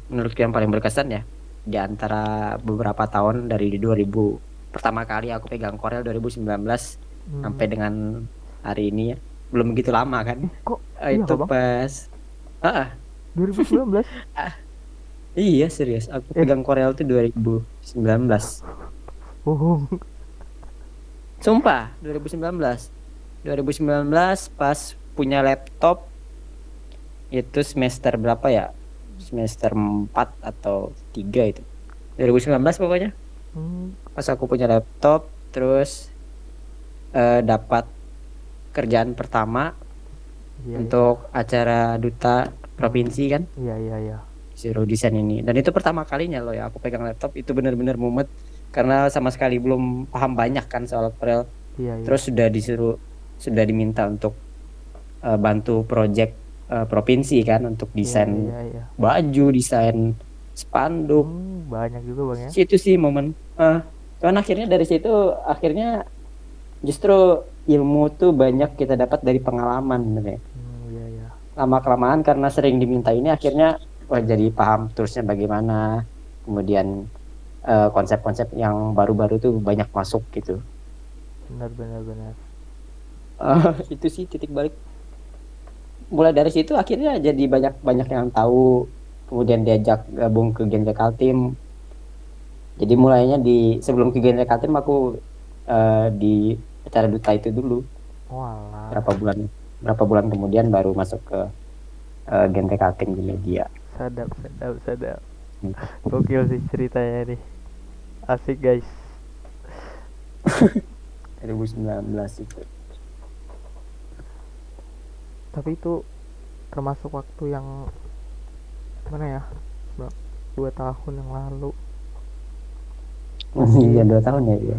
menurutku yang paling berkesan ya di antara beberapa tahun dari 2000 pertama kali aku pegang Corel 2019 Hmm. sampai dengan hari ini ya belum begitu lama kan? Kok Eh, iya itu Bang? pas [LAUGHS] ah ah, 2019 iya serius. Aku Eh. pegang Corel tuh 2019 bohong sumpah 2019 2019 pas punya laptop itu semester berapa ya? Semester 4 atau 3 itu. 2019 pokoknya. Hmm, pas aku punya laptop terus eh, dapat kerjaan pertama iya, untuk acara duta provinsi kan? Iya iya iya suruh desain ini. Dan itu pertama kalinya loh ya aku pegang laptop itu benar-benar mumet. Karena sama sekali belum paham banyak kan soal Corel iya iya. Terus sudah disuruh sudah diminta untuk eh, bantu project eh, provinsi kan untuk desain iya iya, iya. baju desain spanduk. Hmm, banyak juga bang ya. Situ sih momen. Eh cuman akhirnya dari situ akhirnya justru ilmu tuh banyak kita dapat dari pengalaman sebenarnya hmm, iya iya. Lama kelamaan karena sering diminta ini akhirnya wah jadi paham terusnya bagaimana kemudian eh, konsep-konsep yang baru-baru tuh banyak masuk gitu. Benar benar benar. Eh, itu sih titik balik. Mulai dari situ akhirnya jadi banyak banyak yang tahu. Kemudian diajak gabung ke genre Kaltim. Jadi mulainya di sebelum ke genre Kaltim aku eh, di acara duta itu dulu. Walah. Berapa bulan berapa bulan kemudian baru masuk ke eh, genre Kaltim di media sadap sadap sadap. Hmm. gokil sih ceritanya nih asik guys. [LAUGHS] 2019 itu. Tapi itu termasuk waktu yang mana ya dua tahun yang lalu. Iya dua tahun ya dia.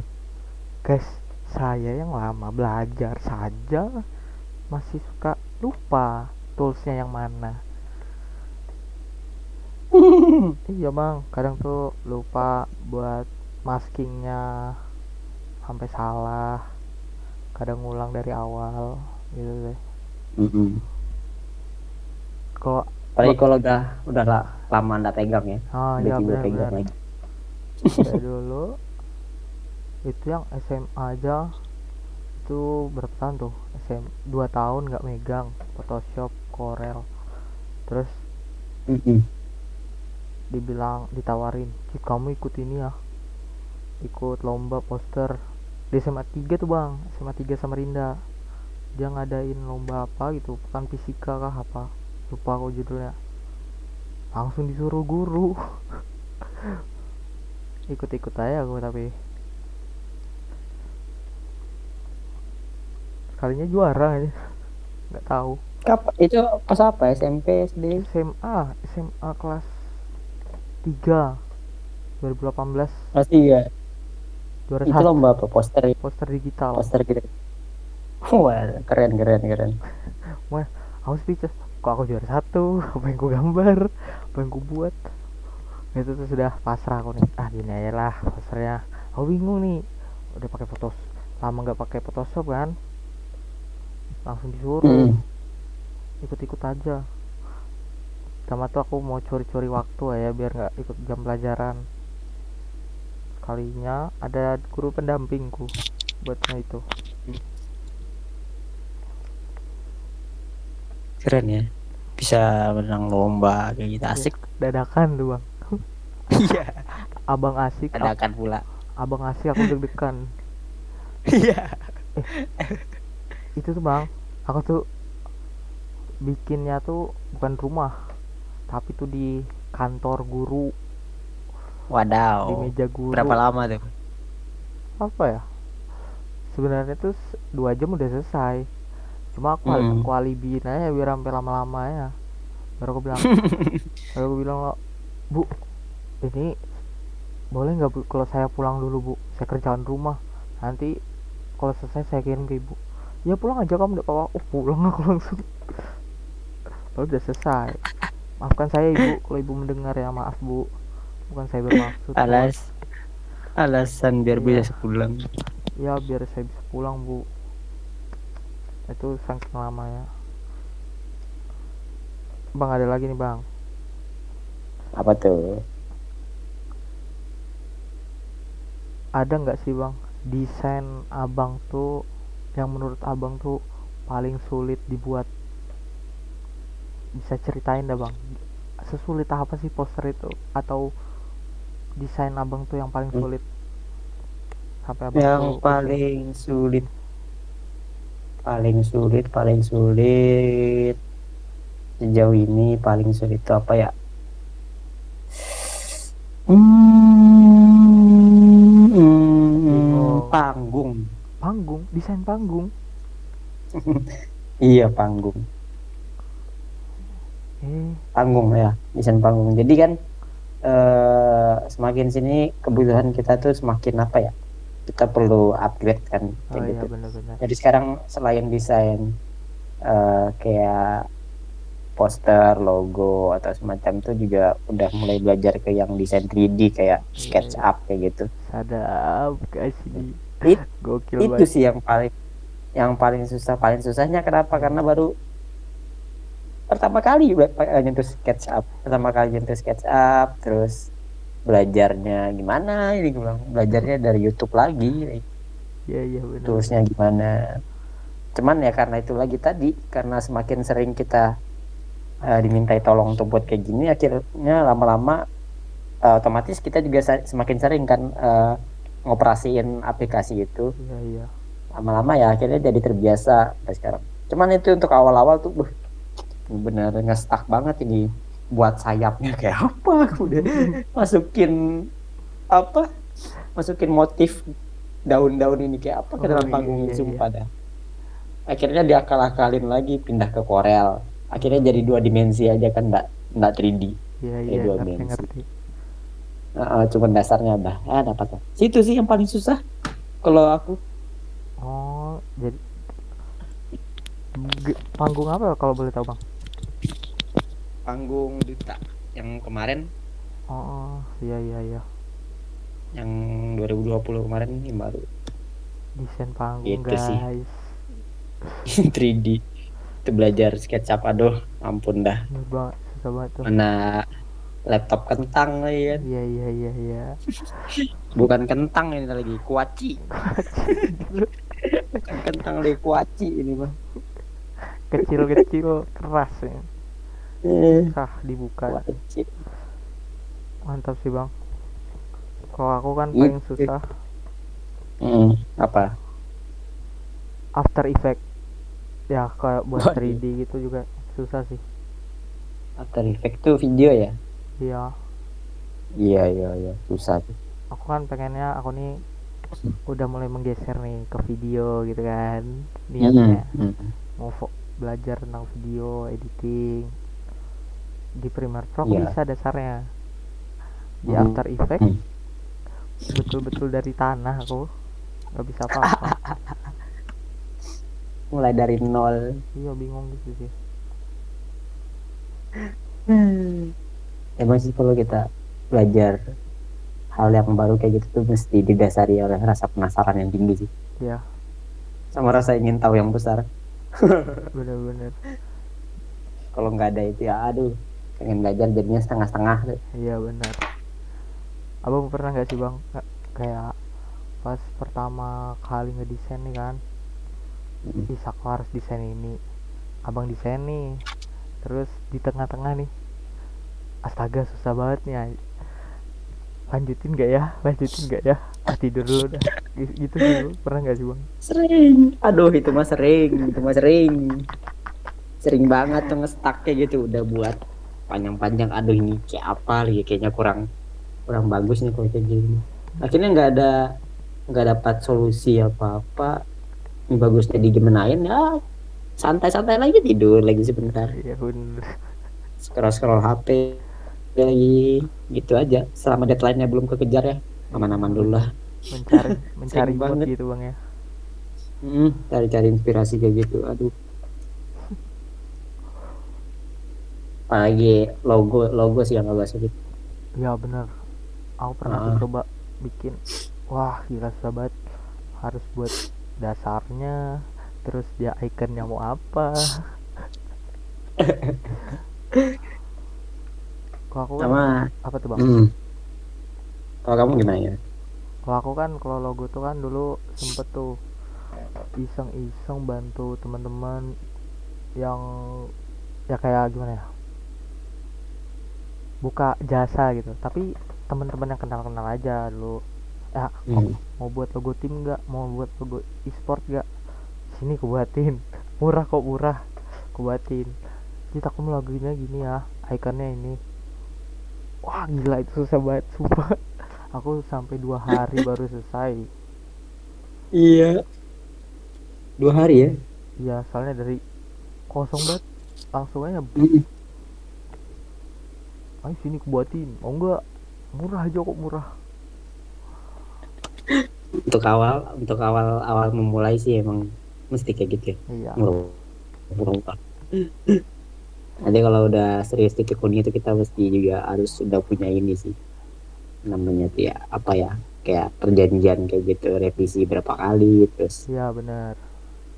Guys saya yang lama belajar saja. Masih suka lupa toolsnya yang mana [LAUGHS] iya bang. Kadang tuh lupa buat maskingnya sampai salah. Kadang ngulang dari awal gitu deh Mm-mm. kalau apalagi kalau udah udah la- lama nggak pegang ya. Ah udah ya tiba benar pegang benar lagi. Kayak [LAUGHS] dulu itu yang SMA aja itu berapa tahun tuh? SM dua tahun nggak megang Photoshop Corel. Terus Mm-mm. Dibilang ditawarin Cik kamu ikut ini ya ikut lomba poster. Di SMA 3 tuh bang SMA 3 Samarinda dia ngadain lomba apa gitu pekan fisika kah apa lupa aku judulnya. Langsung disuruh guru. [LAUGHS] Ikut-ikut aja aku tapi. Kalinya juara aja. Nggak tahu. Itu pas apa? SMP SD SMA SMA kelas 3 2018 kelas tiga. juara itu lomba apa? Poster poster digital. Poster gitu. Wah keren keren keren. [LAUGHS] Aku speechless. Kok aku juara satu? [LAUGHS] Apa yang ku gambar? Apa yang ku buat? Itu tuh sudah pasrah aku nih. Ah gini aja lah posternya aku bingung nih. Udah pakai fotos. Lama nggak pakai Photoshop kan? Langsung disuruh. Mm. ikut-ikut aja sama tuh aku mau curi-curi waktu ya biar nggak ikut jam pelajaran. Kalinya ada guru pendampingku buatnya itu. Keren ya bisa menang lomba kayak gitu asik. Dadakan tuh bang. [LAUGHS] Iya. Abang asik ada kan pula. Abang asik aku deg-degan. [LAUGHS] Iya. Itu tuh bang. Aku tuh bikinnya tuh bukan rumah tapi tuh di kantor guru. Di wadaw meja guru. Berapa lama tuh? Apa ya? Sebenarnya tuh dua jam udah selesai. Cuma aku, Mm. aku alibiin aja biar sampai lama-lama ya. Baru aku bilang [LAUGHS] baru aku bilang lo bu ini boleh nggak bu kalau saya pulang dulu bu? Saya kerjaan rumah. Nanti kalau selesai saya kirim ke ibu. Ya pulang aja kamu tidak apa-apa. Oh pulang aku langsung. Baru udah selesai maafkan saya ibu. Kalau ibu mendengar ya maaf bu. Bukan saya bermaksud alas alasan biar Iya. bisa pulang ya biar saya bisa pulang bu. Itu saking lamanya. Bang ada lagi nih bang. Apa tuh? Ada nggak sih bang desain abang tuh yang menurut abang tuh paling sulit dibuat bisa ceritain dah bang. Sesulit apa sih poster itu? Atau desain abang tuh yang paling Hmm. sulit? Sampai abang yang tuh paling sulit. Paling sulit paling sulit. Sejauh ini paling sulit itu apa ya? Hmm, Bingung. panggung. Panggung? Desain panggung? [LAUGHS] Iya panggung eh panggung ya desain panggung. Jadi kan eh, semakin sini kebutuhan kita tuh semakin apa ya kita perlu upgrade kan oh kayak iya gitu. benar-benar. Jadi sekarang selain desain eh, kayak poster logo atau semacam itu juga udah mulai belajar ke yang desain 3D kayak Iya, SketchUp kayak gitu. Sadap guys ini. It- [LAUGHS] gokil itu banget. sih yang paling yang paling susah. Paling susahnya kenapa? Karena baru pertama kali eh, nyentuh SketchUp pertama kali nyentuh SketchUp terus belajarnya gimana? Ini gue bilang belajarnya dari YouTube lagi. Iya iya benar. Toolsnya gimana? Cuman ya karena itu lagi tadi karena semakin sering kita eh, dimintai tolong untuk buat kayak gini akhirnya lama-lama eh, otomatis kita juga semakin sering kan eh, ngoperasiin aplikasi itu. Iya iya. Lama-lama ya akhirnya jadi terbiasa sampai sekarang. Cuman itu untuk awal-awal tuh buh, bener ngestak banget ini buat sayapnya. Kayak apa? Udah masukin apa? Masukin motif daun-daun ini kayak apa ke Oh, dalam iya, panggung ini iya, sumpah dah. Akhirnya diakal-akalin lagi pindah ke Corel. Akhirnya jadi dua dimensi aja kan enggak enggak 3D iya iya dua ngerti dimensi. ngerti. Cuman dasarnya udah ah dapat lah. Situ sih yang paling susah kalau aku. Oh jadi panggung apa kalau boleh tahu bang panggung duta yang kemarin. Oh, iya iya iya. Yang 2020 kemarin ini baru. Desain panggung sih. guys. [LAUGHS] 3D itu belajar SketchUp aduh ampun dah. Banget susah banget tuh. Mana laptop kentang lagi kan. Iya iya iya iya. [LAUGHS] Bukan kentang ini lagi kuaci. [LAUGHS] Kentang lagi kuaci ini mah. Kecil kecil keras ya eh, sah dibuka. Mantap sih bang. Kalau aku kan Gitu. paling susah. Mm, apa? After Effect ya kayak buat Waduh. 3D gitu juga susah sih. After Effects tuh video ya? Iya. Iya iya iya. Susah tuh. Aku kan pengennya aku nih udah mulai menggeser nih ke video gitu kan niatnya. Mm, mm. mau belajar tentang video editing di Premiere Pro Iya. bisa dasarnya di Hmm. After Effect Hmm. betul-betul dari tanah aku. Nggak bisa apa-apa. [LAUGHS] Mulai dari nol. Iya bingung gitu sih. Emang sih kalau kita belajar hal yang baru kayak gitu tuh mesti didasari oleh rasa penasaran yang tinggi sih. Ya sama rasa ingin tahu yang besar. [LAUGHS] Bener-bener. Kalau nggak ada itu ya aduh pengen belajar jadinya setengah-setengah. Tuh. iya benar. Abang pernah nggak sih bang? Kayak pas pertama kali ngedesain nih kan? Mm. bisa aku harus desain ini. Abang desain nih. Terus di tengah-tengah nih. Astaga susah banget nih lanjutin gak ya? Lanjutin gak ya? Ah, tidur dulu dah. Gi- gitu Bang. pernah nggak sih bang? Sering. Aduh itu mah sering. Itu mah sering. Sering banget tuh ngestak kayak gitu. Udah buat panjang-panjang aduh ini kayak apa lagi kayaknya kurang kurang bagus nih kalau kayak gini akhirnya nggak ada nggak dapat solusi apa-apa ini bagusnya digemenain ya santai-santai lagi tidur lagi sebentar iya bener scroll scroll HP lagi gitu aja selama deadline-nya belum kekejar ya aman-aman dulu lah mencari [LAUGHS] mencari banget. gitu bang ya Hmm, cari-cari inspirasi kayak gitu. Aduh. Apalagi logo logo sih yang agak sulit. ya bener. Aku pernah Ah. coba bikin. Wah gila susah banget. Harus buat dasarnya terus dia ikonnya mau apa. [LAUGHS] Kalau aku kan sama apa tuh bang? Hmm. kalau kamu gimana ya? Kalau aku kan kalau logo tuh kan dulu sempet tuh iseng-iseng bantu teman-teman yang ya kayak gimana ya buka jasa gitu. Tapi teman-teman yang kenal-kenal aja dulu. Ya Hmm. mau buat logo tim nggak? Mau buat logo e-sport nggak? Sini aku buatin [LAUGHS] murah kok murah. Aku buatin jadi aku mau logonya gini ya ikonnya ini. Wah gila itu susah banget sumpah. [LAUGHS] Aku sampai dua hari [LAUGHS] baru selesai. Iya. Dua hari ya? Iya soalnya dari kosong banget langsung aja. Ayo sini aku buatin mau nggak? Murah aja kok murah. Untuk awal untuk awal awal memulai sih emang mesti kayak gitu ya. Iya. Murah murah nanti kalau udah serius ditekuni itu kita mesti juga harus sudah punya ini sih. Namanya tuh ya apa ya? Kayak perjanjian kayak gitu revisi berapa kali terus iya benar.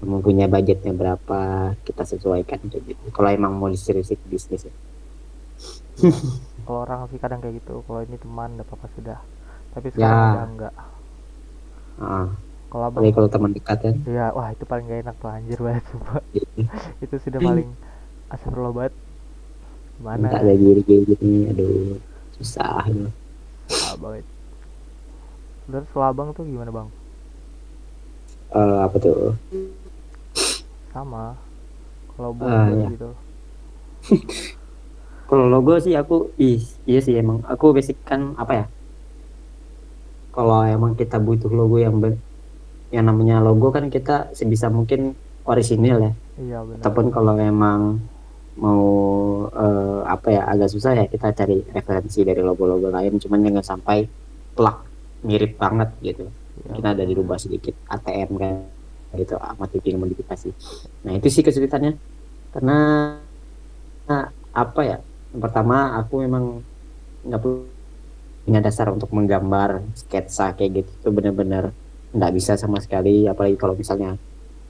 Mempunyai budgetnya berapa kita sesuaikan kayak gitu. Kalau emang mau diseriusin bisnis ya. [LAUGHS] kalau orang sih kadang kayak gitu kalau ini teman udah apa sudah. Tapi Ya. sekarang udah enggak kalau abang kalau teman dekat kan iya wah itu paling gak enak tuh anjir banget sumpah. Gitu. [LAUGHS] itu sudah paling [LAUGHS] astagfirullah banget. Gimana? Minta ada gini gini gini aduh susah. Gitu. ah, banget terus kalau abang tuh gimana bang? Eh, apa tuh? Sama. Kalau buat Ah, buat iya. gitu Kalau logo sih aku ih, iya sih emang aku basic kan apa ya? Kalau emang kita butuh logo yang ben- yang namanya logo kan kita sebisa mungkin orisinil ya. iya benar Ataupun kalau emang mau eh, apa ya agak susah ya kita cari referensi dari logo-logo lain cuman jangan sampai plak mirip banget gitu. Iya, Kita ada dirubah sedikit ATM kan gitu modifikasi modifikasi. Nah, itu sih kesulitannya. Karena nah, apa ya? Yang pertama aku memang nggak punya dasar untuk menggambar sketsa kayak gitu. Itu benar-benar nggak bisa sama sekali. Apalagi kalau misalnya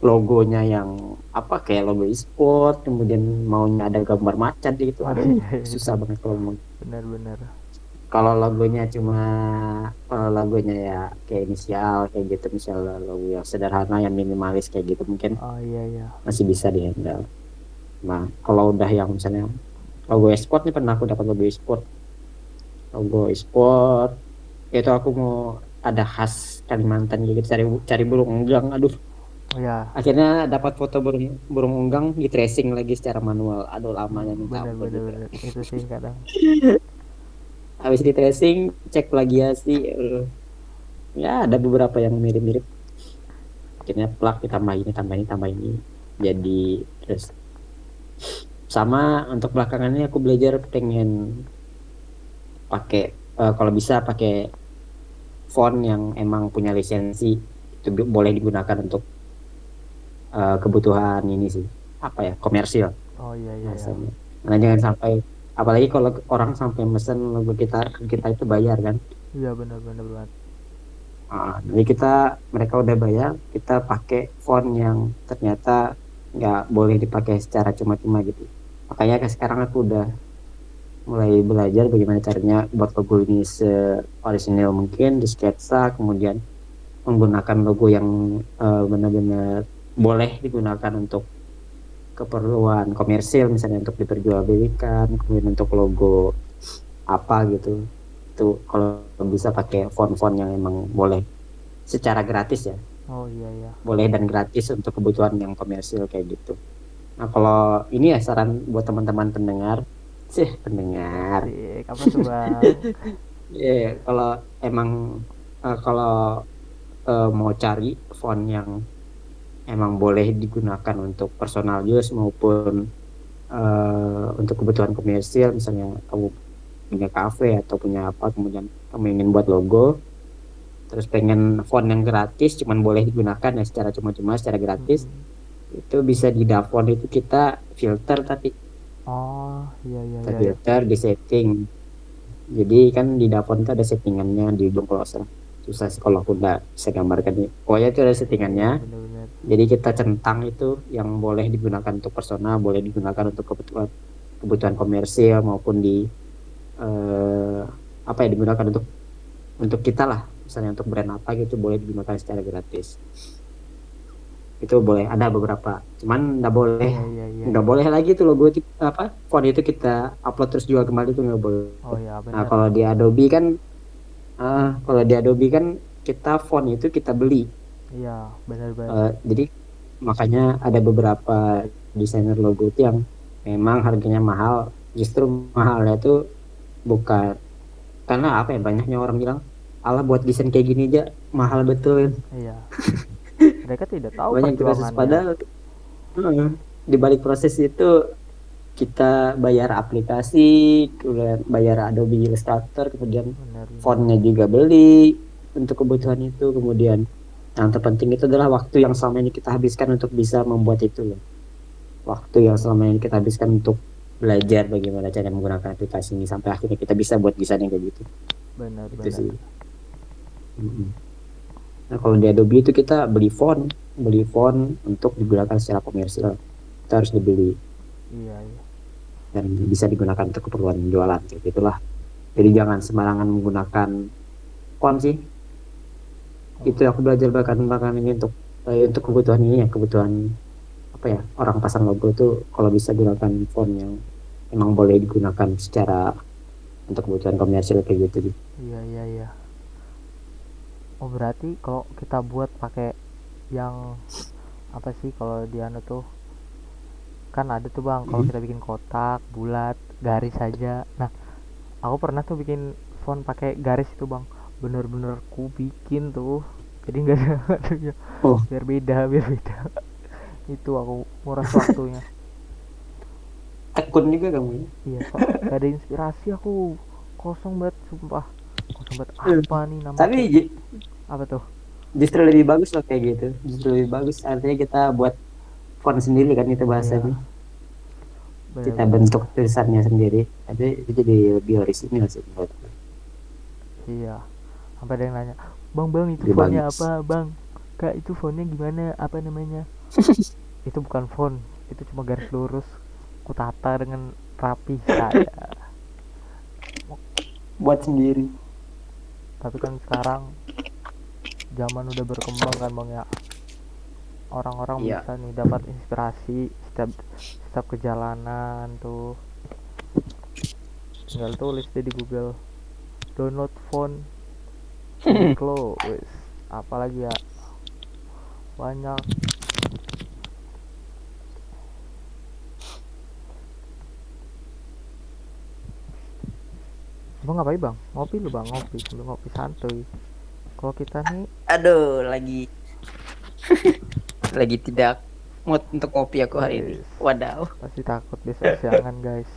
logonya yang apa kayak logo e-sport kemudian maunya ada gambar macan gitu. Aduh [LAUGHS] susah banget kalau mau. Benar-benar. Kalau logonya cuma kalau logonya ya kayak inisial kayak gitu. Misalnya logo yang sederhana yang minimalis kayak gitu mungkin oh iya iya. masih bisa dihandle. Nah, kalau udah yang misalnya logo e-sport nih pernah aku dapat logo e-sport. Logo e-sport itu aku mau ada khas Kalimantan gitu cari cari burung unggang aduh. Oh iya. Akhirnya dapat foto burung burung unggang di tracing lagi secara manual. Aduh lamanya minta benar gitu. benar itu sih kadang. [LAUGHS] Habis di tracing cek plagiasi ya ada beberapa yang mirip-mirip. Akhirnya plak ditambah ini tambah ini tambah ini jadi terus sama untuk belakangan ini aku belajar pengen pakai eh, kalau bisa pakai font yang emang punya lisensi itu boleh digunakan untuk eh, kebutuhan ini sih apa ya komersil oh iya iya, iya. Karena jangan sampai apalagi kalau orang sampai mesen logo kita kita itu bayar kan. iya benar benar banget Ah, jadi kita mereka udah bayar, kita pakai font yang ternyata nggak boleh dipakai secara cuma-cuma gitu. Makanya sekarang aku udah mulai belajar bagaimana caranya buat logo ini se-original mungkin di sketsa, kemudian menggunakan logo yang eh, benar-benar boleh digunakan untuk keperluan komersil misalnya untuk diperjualbelikan, kemudian untuk logo apa gitu. Itu kalau bisa pakai font-font yang emang boleh secara gratis ya. Oh iya iya. Boleh dan gratis untuk kebutuhan yang komersil kayak gitu nah kalau ini ya saran buat teman-teman pendengar. Sih. Pendengar. Asik, apa tuh bang [LAUGHS] Iya, kalau emang eh, kalau eh, mau cari font yang emang boleh digunakan untuk personal use maupun eh, untuk kebutuhan komersil, misalnya kamu punya kafe atau punya apa, kemudian kamu ingin buat logo, terus pengen font yang gratis, cuman boleh digunakan ya secara cuma-cuma, secara gratis, Hmm. Itu bisa di Dafont itu kita filter tapi. Oh iya iya kita iya, iya. filter di setting. Jadi kan di Dafont itu ada settingannya di ujung closer susah sih kalau aku nggak bisa gambarkan. Nih pokoknya itu ada settingannya. Benar-benar jadi kita centang itu yang boleh digunakan untuk personal boleh digunakan untuk kebutuhan kebutuhan komersil maupun di eh, apa ya digunakan untuk untuk kita lah. Misalnya untuk brand apa gitu boleh digunakan secara gratis itu boleh ada beberapa. Cuman nggak boleh. Iya iya iya. Nggak boleh lagi tuh logo itu apa font itu kita upload terus jual kembali tuh nggak boleh. Oh iya nah kalau di Adobe kan ah kalau di Adobe kan kita font itu kita beli. Iya benar benar. Eh, jadi makanya ada beberapa desainer logo itu yang memang harganya mahal. Justru mahalnya itu bukan karena apa ya banyaknya orang bilang Allah buat desain kayak gini aja mahal betul. Iya [LAUGHS] mereka tidak tahu banyak proses. padahal eh, di balik proses itu kita bayar aplikasi kemudian bayar Adobe Illustrator kemudian benar benar. fontnya juga beli untuk kebutuhan itu. Kemudian yang terpenting itu adalah waktu yang selama ini kita habiskan untuk bisa membuat itu loh. Waktu yang selama ini kita habiskan untuk belajar bagaimana cara menggunakan aplikasi ini sampai akhirnya kita bisa buat desain yang kayak gitu. Benar itu benar. sih. Mm-mm. Nah kalau di Adobe itu kita beli font beli font untuk digunakan secara komersial kita harus dibeli. Iya iya. Dan bisa digunakan untuk keperluan jualan kayak gitulah. Jadi jangan sembarangan menggunakan font sih. Itu aku belajar bahkan bahkan ini untuk eh, untuk kebutuhan ini ya kebutuhan apa ya orang pasang logo tuh kalau bisa gunakan font yang emang boleh digunakan secara untuk kebutuhan komersial kayak gitu iya iya iya oh berarti kalau kita buat pakai yang apa sih kalau di anu tuh? Kan ada tuh bang kalau Hmm. kita bikin kotak bulat garis saja nah aku pernah tuh bikin font pakai garis itu bang. Bener-bener ku bikin tuh. Jadi nggak ada. [LAUGHS] Oh. biar beda biar beda. Itu aku nguras waktunya. Tekun juga kamu ya iya kok gak ada inspirasi aku kosong banget sumpah banget Hmm. apa nih nama tapi apa tuh? justru lebih bagus loh kayak gitu. Justru lebih bagus. Artinya kita buat font sendiri kan itu bahasanya Bener, kita bentuk tulisannya sendiri. Jadi itu jadi lebih orisinil sih menurutku. iya. Sampai ada yang nanya bang bang itu Lebih fontnya bagus. apa bang? Kak itu fontnya gimana? Apa namanya? [LAUGHS] Itu bukan font. Itu cuma garis lurus. Ku tata dengan rapi saya buat sendiri tapi kan sekarang zaman udah berkembang kan bang ya. Orang-orang Iya. bisa nih dapat inspirasi setiap setiap perjalanan tuh. Tinggal tulis deh di Google. Download font [LAUGHS] Uniqlo wes. Apalagi ya? Banyak Bang ngapain bang? Ngopi lu bang, ngopi sambil ngopi santuy. Kalau kita nih aduh lagi [LAUGHS] lagi tidak mood untuk kopi aku hari ini wadaw pasti takut besok siangan guys.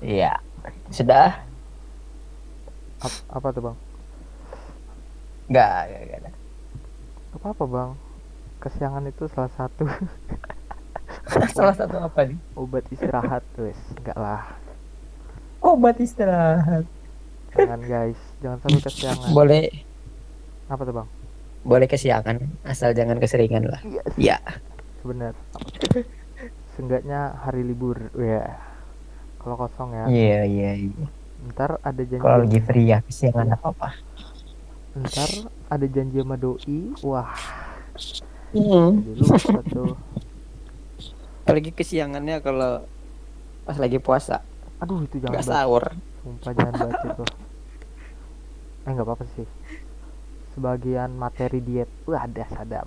iya sudah Ap- apa tuh bang? nggak nggak nggak ada. Apa apa bang? Kesiangan itu salah satu [LAUGHS] salah satu apa nih obat istirahat wes. Enggak lah. Obat istirahat Jangan guys, jangan sampai [LAUGHS] kesiangan. boleh Apa tuh bang? boleh kesiangan asal jangan keseringan lah Iya, ya sebenar. Seenggaknya hari libur, ya. Kalau kosong ya. iya iya iya Ntar ada janji. kalau lagi free ya kesiangan apa apa Ntar ada janji sama doi. Wah, Hmm. jadi lupa tuh. apalagi kesiangannya kalau pas lagi puasa Aduh itu jangan nggak banget. sahur Sumpah jangan baca tuh. Eh nggak apa-apa sih. Sebagian materi diet, wah ada sadap.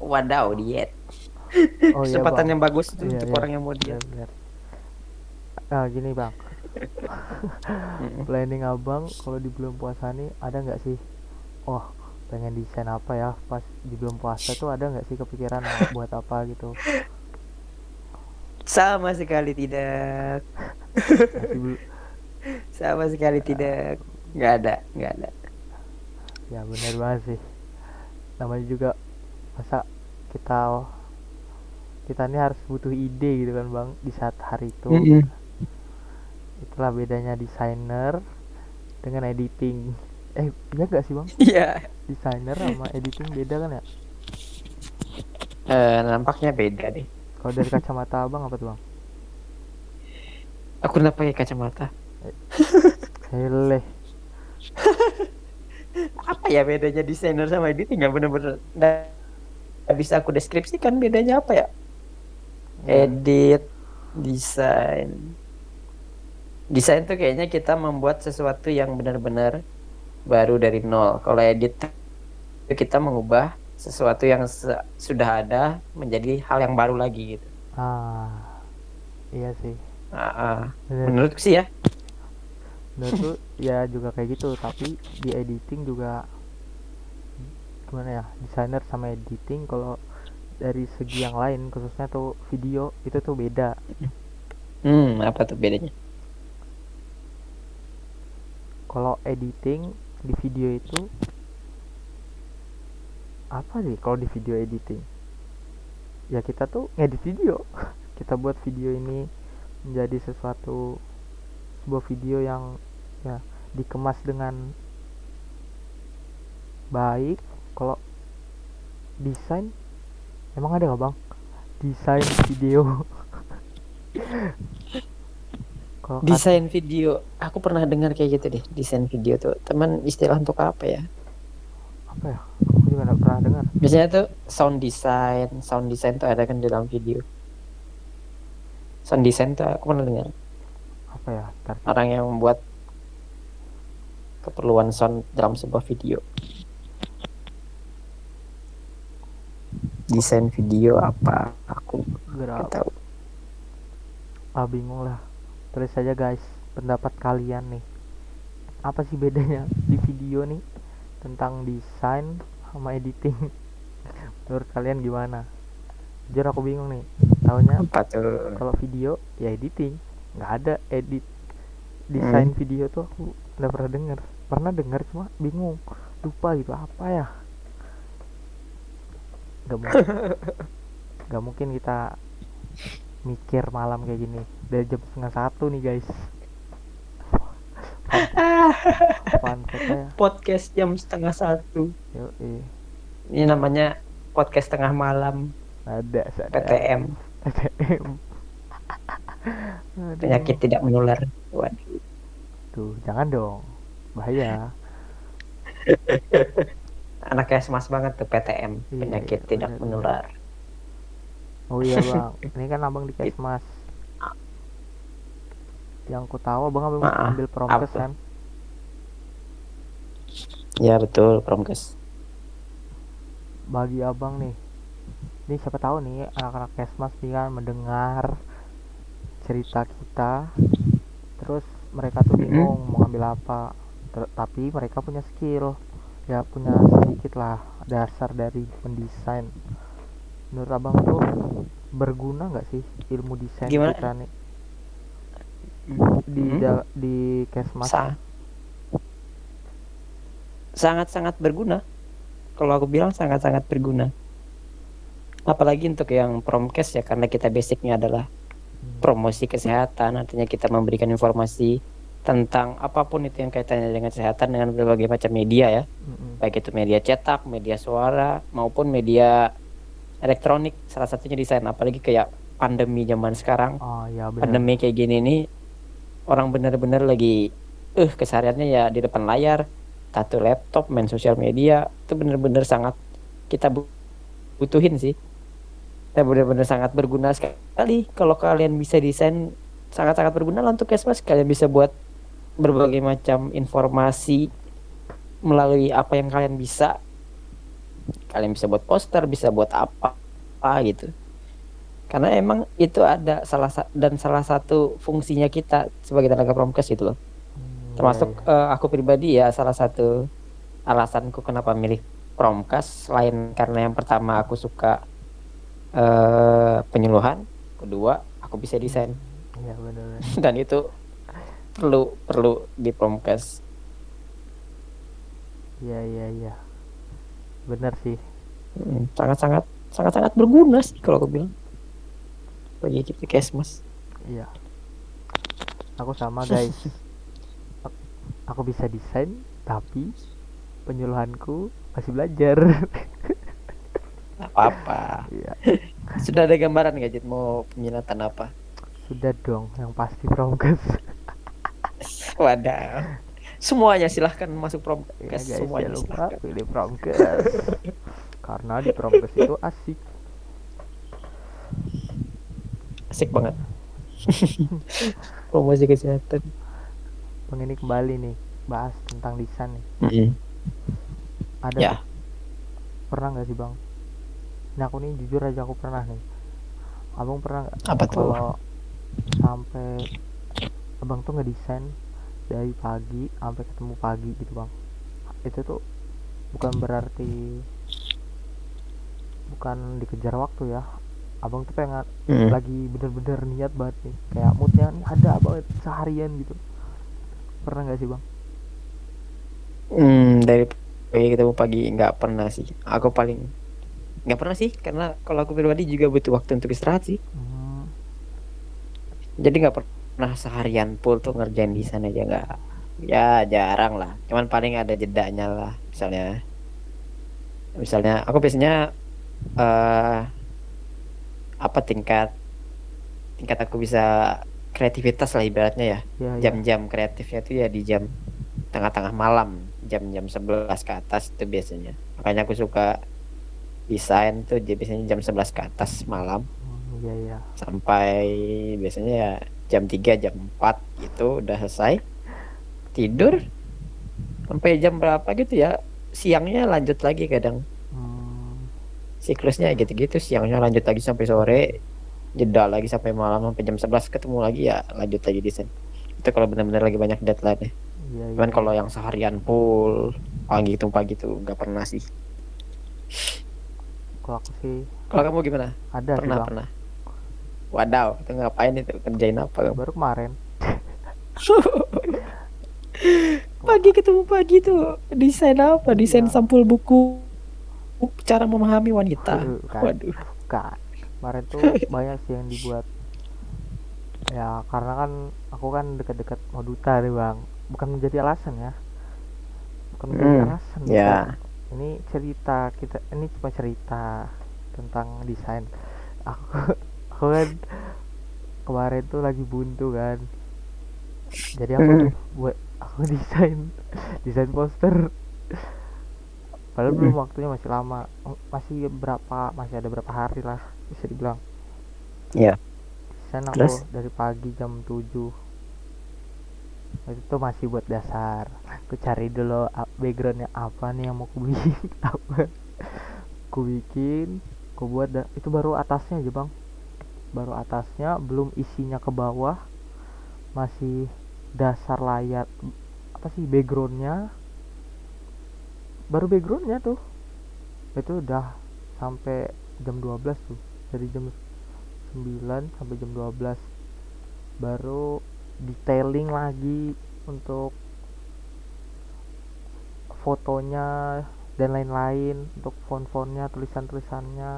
wadaw diet Oh iya kesempatan bang. yang bagus tuh Iya, untuk iya. orang yang mau Iya, diet bener. Nah gini bang, [LAUGHS] planning abang kalau di bulan puasa nih ada nggak sih? Oh pengen desain apa ya pas di bulan puasa tuh ada nggak sih kepikiran buat apa gitu? sama sekali tidak belum. Sama sekali tidak. Nggak ada nggak ada. Ya bener banget sih. Namanya juga masa kita kita ini harus butuh ide gitu kan bang di saat hari itu. Mm-mm. itulah bedanya desainer dengan editing. Eh iya gak sih bang? Iya. Desainer sama editing beda kan ya? Eh, nampaknya beda deh. Kalau dari kacamata abang apa tuh bang aku udah pakai kacamata. Hele. [LAUGHS] Apa ya bedanya desainer sama editing? Nggak bener-bener. Nggak bisa aku deskripsikan bedanya apa ya? Ya. edit desain. Desain tuh kayaknya kita membuat sesuatu yang benar-benar baru dari nol. Kalau edit itu kita mengubah sesuatu yang se- sudah ada menjadi hal yang baru lagi gitu. Ah iya sih Bener. menurutku sih ya. Menurutku ya juga kayak gitu tapi di editing juga gimana ya desainer sama editing kalau dari segi yang lain khususnya tuh video itu tuh beda. Hmm apa tuh bedanya? Kalau editing di video itu apa sih kalau di video editing? Ya kita tuh ngedit video. [LAUGHS] Kita buat video ini menjadi sesuatu sebuah video yang ya dikemas dengan baik. Kalau desain emang ada nggak bang? Desain video. [LAUGHS] Desain video. Aku pernah dengar kayak gitu deh desain video tuh. Teman istilah untuk apa ya? Apa ya? Aku juga nggak pernah dengar. Biasanya tuh sound design sound design tuh ada kan di dalam video sound design tuh aku pernah dengar. Apa ya? Ntar orang yang membuat keperluan sound dalam sebuah video. Desain video apa? Aku nggak tahu. Ah bingung lah. Tulis saja guys. Pendapat kalian nih. Apa sih bedanya di video nih tentang desain sama editing? [LAUGHS] Menurut kalian gimana jujur aku bingung nih. Apa tuh? kalau video ya editing. Nggak ada edit. Desain video tuh aku nggak pernah dengar pernah dengar cuma bingung. Lupa gitu apa ya? Nggak mungkin. [LAUGHS] Nggak mungkin kita mikir malam kayak gini. Dari jam setengah satu nih guys. Fun ya? [LAUGHS] Podcast jam setengah satu. Yuk, ini namanya podcast tengah malam ada sadar. PTM PTM [LAUGHS] penyakit tidak menular. Waduh. Tuh jangan dong. Bahaya. [LAUGHS] Anaknya semas banget tuh PTM Iya, penyakit iya, tidak menular. Oh iya bang, [LAUGHS] ini kan abang di Kesmas. Yang ku tahu abang ambil, Ah, ambil promkes kan? ya betul promkes. Bagi abang nih, ini siapa tahu nih anak-anak Kesmas nih kan mendengar cerita kita, terus mereka tuh bingung mau ngambil apa, Ter- tapi mereka punya skill, ya punya sedikit lah dasar dari mendesain. Menurut abang tuh berguna nggak sih ilmu desain Gimana? kita nih di Hmm. da- di Kesmas? Sa- sangat-sangat berguna kalau aku bilang sangat-sangat berguna apalagi untuk yang promkes ya karena kita basicnya adalah Hmm. promosi kesehatan artinya kita memberikan informasi tentang apa pun itu yang kaitannya dengan kesehatan dengan berbagai macam media ya Mm-mm. baik itu media cetak media suara maupun media elektronik salah satunya desain apalagi kayak pandemi zaman sekarang Oh ya benar. pandemi kayak gini nih orang bener-bener lagi eh kesehariannya ya di depan layar tato laptop main sosial media itu bener-bener sangat kita bu- butuhin sih kita bener-bener sangat berguna sekali. Kalau kalian bisa desain sangat-sangat berguna lah untuk Kesmas kalian bisa buat berbagai macam informasi melalui apa yang kalian bisa. Kalian bisa buat poster bisa buat apa apa gitu. Karena emang itu ada salah sa- dan salah satu fungsinya kita sebagai tenaga promkes gitu loh. Hmm, termasuk eh, aku pribadi ya salah satu alasanku kenapa milih promkes selain karena yang pertama aku suka eh, penyuluhan kedua aku bisa desain benar. [LAUGHS] dan itu perlu perlu di promkes Iya iya iya. Benar sih. Hmm, sangat-sangat sangat-sangat berguna sih kalau aku bilang bagi kita kesmas Iya. Aku sama guys. Ak- [LAUGHS] Aku bisa desain tapi penyuluhanku masih belajar. [LAUGHS] Apa-apa. Iya. sudah ada gambaran nggak Jit mau peminatan apa? Sudah dong yang pasti promkes [LAUGHS] wadah semuanya silahkan masuk ya promkes guys semuanya jangan lupa silahkan. pilih promkes [LAUGHS] karena di promkes itu asik. Asik banget. [LAUGHS] Promosi kesehatan. Bang ini kembali nih bahas tentang desain nih. Mm-mm. ada ya. pernah nggak sih bang ini aku nih jujur aja aku pernah nih. Abang pernah nggak? Apa tuh? Kalau sampai abang tuh ngedesain dari pagi sampai ketemu pagi gitu bang. Itu tuh bukan berarti bukan dikejar waktu ya. Abang tuh pengen Mm. lagi bener-bener niat banget nih. Kayak moodnya nih ada banget seharian gitu. Pernah nggak sih bang? Hmm, dari pagi ketemu pagi nggak pernah sih. Aku paling nggak pernah sih karena kalau aku pribadi juga butuh waktu untuk istirahat sih. Hmm, jadi nggak pernah seharian full tuh ngerjain di sana aja nggak. Ya jarang lah. Cuman paling ada jedanya lah misalnya. Misalnya aku biasanya eh apa tingkat tingkat aku bisa kreativitas lah ibaratnya ya. Ya ya. Jam-jam kreatifnya tuh ya di jam tengah-tengah malam jam-jam 11 ke atas itu biasanya. Makanya aku suka desain tuh biasanya jam 11 ke atas malam. Hmm, iya ya sampai biasanya ya jam 3 jam 4 gitu udah selesai. Tidur sampai jam berapa gitu ya. Siangnya lanjut lagi kadang. Hmm, siklusnya gitu-gitu siangnya lanjut lagi sampai sore. Jeda lagi sampai malam sampai jam 11 ketemu lagi ya lanjut lagi desain. Itu kalau benar-benar lagi banyak deadline ya iya iya cuman kalau yang seharian full pagi itu pagi tuh nggak pernah sih kalau aku sih kalau kamu gimana ada sih pernah bang pernah wadaw itu ngapain itu kerjain apa kamu baru kemarin [LAUGHS] pagi ketemu pagi tuh desain apa desain Iya. sampul buku cara memahami wanita Waduh, kan. waduh Bukan. Kemarin tuh [LAUGHS] banyak sih yang dibuat. Ya karena kan aku kan dekat-dekat mau duta nih bang. Bukan menjadi alasan ya. Bukan menjadi Hmm, alasan. ya. bukan. Ini cerita kita. Ini cuma cerita tentang desain. Aku, [LAUGHS] aku kan kemarin tuh lagi buntu kan. Jadi aku Hmm. buat aku [LAUGHS] desain desain poster. Padahal Hmm. belum waktunya masih lama, masih berapa, masih ada berapa hari lah bisa dibilang. Iya. Desain aku Terus? dari pagi jam 7 itu masih buat dasar. Aku cari dulu backgroundnya apa nih yang mau aku bikin [LAUGHS] apa. Aku bikin, aku buat da- itu baru atasnya aja bang. Baru atasnya, belum isinya ke bawah, masih dasar layar apa sih backgroundnya baru backgroundnya tuh itu udah sampai jam 12 tuh dari jam 9 sampai jam 12 baru detailing lagi untuk fotonya dan lain-lain untuk font-fontnya tulisan-tulisannya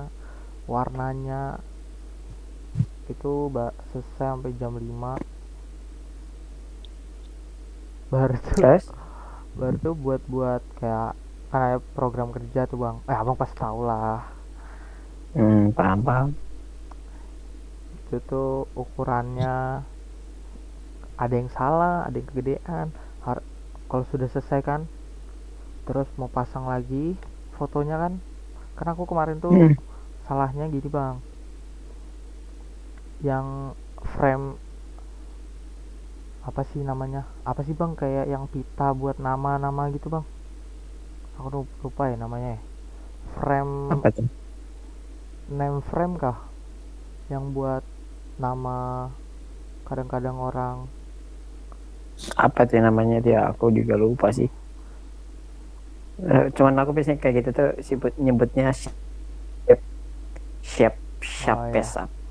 warnanya. Itu ba- selesai sampai jam 5 baru tuh terus? baru tuh buat buat kayak kan ada program kerja tuh bang. Eh abang pasti tau lah. Hmm, paham paham. Itu tuh ukurannya ada yang salah ada yang kegedean. Har- kalau sudah selesai kan terus mau pasang lagi fotonya kan? Karena aku kemarin tuh Hmm. salahnya gini bang. Yang frame apa sih namanya? Apa sih bang? Kayak yang pita buat nama-nama gitu bang. Aku lup- lupa ya namanya ya. frame apa tuh? name frame kah? Yang buat nama kadang-kadang orang apa tuh namanya dia? Aku juga lupa sih. Eh, cuman aku biasanya kayak gitu tuh sebut nyebutnya shape shape shape iya.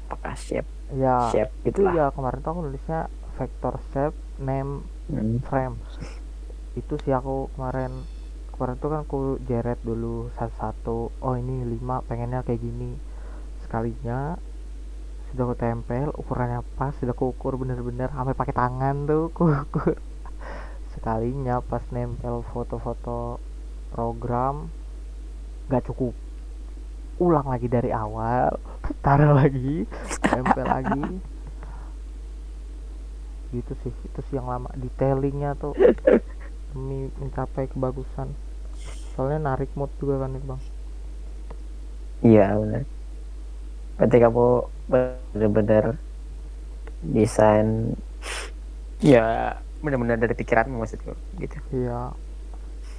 apakah shape ya shape itu gitu lah. ya kemarin tuh aku nulisnya vector shape name Hmm. frame. Itu sih aku kemarin kemarin tuh kan aku jeret dulu satu-satu. Oh ini lima pengennya kayak gini. Sekalinya sudah aku tempel ukurannya pas sudah aku ukur bener-bener sampai pakai tangan tuh aku ukur. [LAUGHS] Sekalinya pas nempel foto-foto program nggak cukup. Ulang lagi dari awal [LAUGHS] taruh lagi tempel lagi. Gitu sih itu sih yang lama detailingnya tuh demi mencapai kebagusan. Soalnya narik mood juga kan itu bang? Iya benar berarti kamu benar-benar desain. Ya benar-benar dari pikiranmu maksudku gitu. Iya.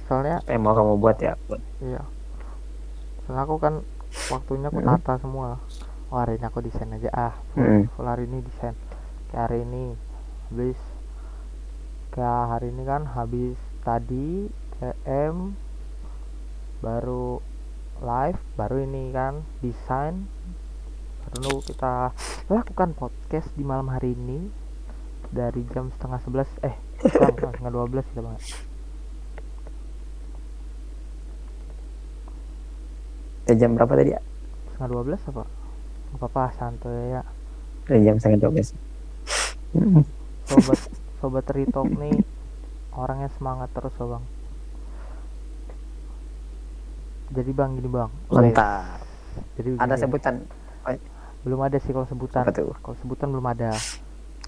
Soalnya apa yang mau kamu buat ya? Buat. Iya. Soalnya aku kan waktunya aku Hmm. tata semua. Oh, hari ini aku desain aja. Ah full, Hmm. full hari ini desain. Kayak hari ini habis. Kayak hari ini kan habis tadi TM baru live baru ini kan desain baru kita lakukan podcast di malam hari ini dari jam setengah sebelas eh bukan, bukan, setengah dua belas kita banget. Eh, jam berapa tadi ya setengah dua belas apa? Gak apa-apa santai ya. Eh, jam setengah dua belas. Hmm. sobat sobat Ritok nih orangnya semangat terus loh bang. Jadi bang gini bang. Mantap. Jadi ada begini, sebutan belum ada sih kalau sebutan. Kalau sebutan belum ada.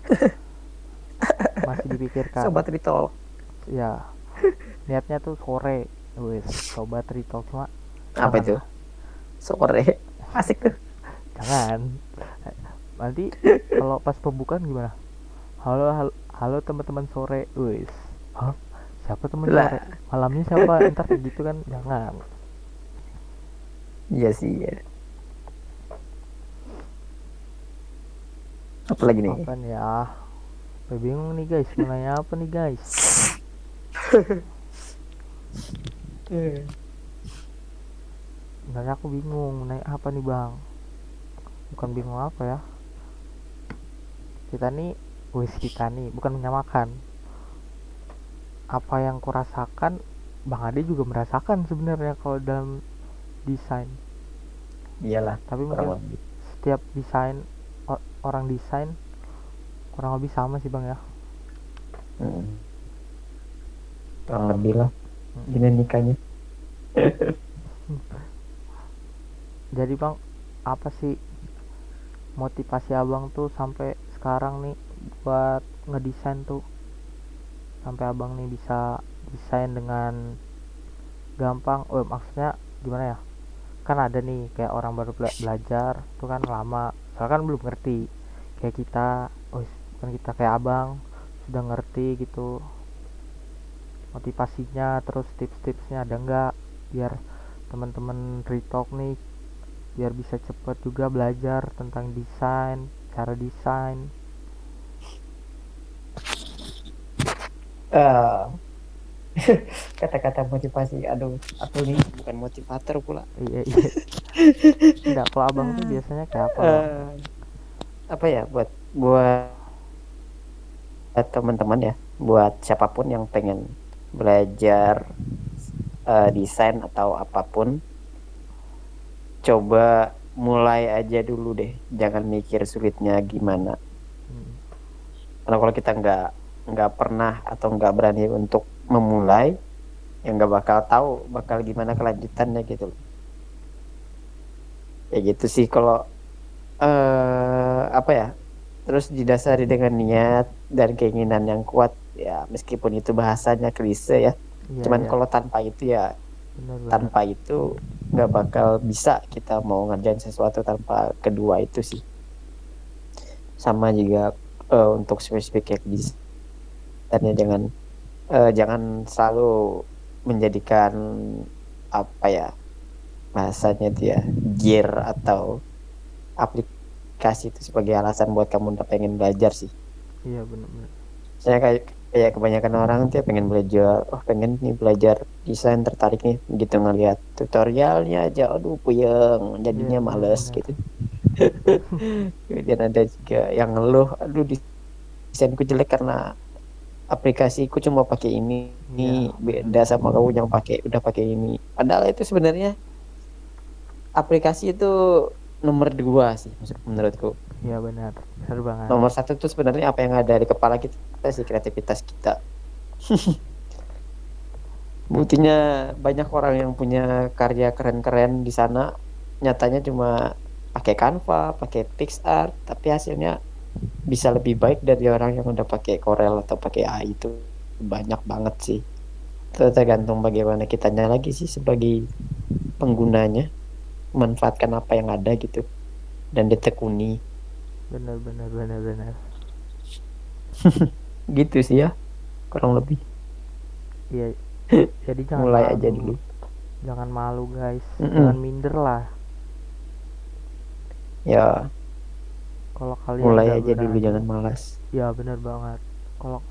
[LAUGHS] Masih dipikirkan. Sobat Rito ya. Niatnya tuh sore. Wes sobat Ritok cuma apa Jangan itu? Lah. sore. [LAUGHS] Asik tuh. Jangan. Nanti kalau pas pembukaan gimana? Halo halo, halo teman-teman sore. Wes. Hah? siapa teman sore? Malamnya siapa? Ntar gitu kan. Jangan. Iya sih ya. Apa lagi nih? Apa nih ya. Gue bingung nih guys. Nanya apa nih guys? Sebenarnya aku bingung. Nanya apa nih bang? Bukan bingung apa ya. Kita nih wis kita nih bukan menyamakan. Apa yang kurasakan bang Ade juga merasakan sebenarnya kalau dalam desain. Iyalah tapi mungkin setiap desain orang desain kurang lebih sama sih bang ya. Mm. kurang lebih lah Mm. dinamikanya [LAUGHS] jadi bang apa sih motivasi abang tuh sampai sekarang nih buat ngedesain tuh? Sampai abang nih bisa desain dengan gampang oh maksudnya gimana ya? Kan ada nih kayak orang baru bela- belajar tuh kan lama soalnya kan belum ngerti. Kayak kita oh kan kita kayak abang sudah ngerti gitu motivasinya terus tips-tipsnya ada nggak biar teman-teman retalk nih biar bisa cepet juga belajar tentang desain cara desain. Eh, [LAUGHS] kata-kata motivasi aduh aku nih bukan motivator pula. Iya iya. Enggak kalau abang tuh biasanya kayak apa? Eh, apa ya buat buat teman-teman ya buat siapa pun yang pengen belajar eh, desain atau apa pun coba mulai aja dulu deh. Jangan mikir sulitnya gimana. Hmm, karena kalau kita nggak nggak pernah atau nggak berani untuk memulai ya nggak bakal tahu bakal gimana kelanjutannya gitu loh. Ya gitu sih kalau eh apa ya terus didasari dengan niat dan keinginan yang kuat ya meskipun itu bahasanya klise ya iya, cuman iya, kalau tanpa itu ya banget. tanpa itu nggak bakal bisa kita mau ngerjain sesuatu tanpa kedua itu sih. Sama juga eh, untuk spesifik desainnya jangan eh, jangan selalu menjadikan apa ya bahasanya itu ya gear atau aplikasi itu sebagai alasan buat kamu udah pengen belajar sih. Iya bener-bener saya kayak kayak kebanyakan orang tuh ya pengen belajar oh pengen nih belajar desain tertarik nih gitu ngelihat tutorialnya aja. Aduh puyeng jadinya Iya, males benar. gitu. [LAUGHS] Kemudian ada juga yang ngeluh aduh desainku jelek karena aplikasiku cuma pakai ini ini Iya. beda sama kamu yang pakai udah pakai ini. Padahal itu sebenarnya aplikasi itu nomor dua sih maksud- menurutku. Iya benar. Benar banget. Nomor satu itu sebenarnya apa yang ada di kepala kita sih kreativitas kita. [LAUGHS] Buktinya banyak orang yang punya karya keren-keren di sana. Nyatanya cuma pakai Canva pakai PixArt tapi hasilnya bisa lebih baik dari orang yang udah pakai Corel atau pakai AI itu. Banyak banget sih. Itu tergantung bagaimana kitanya lagi sih sebagai penggunanya. Memanfaatkan apa yang ada gitu. Dan ditekuni. Bener bener bener bener [LAUGHS] gitu sih ya kurang lebih. Iya. [LAUGHS] Jadi jangan mulai malu. aja dulu. Jangan malu guys. Mm-mm. jangan minder lah. Ya kalau kalian mulai aja dulu jangan malas. Ya bener banget. Kalau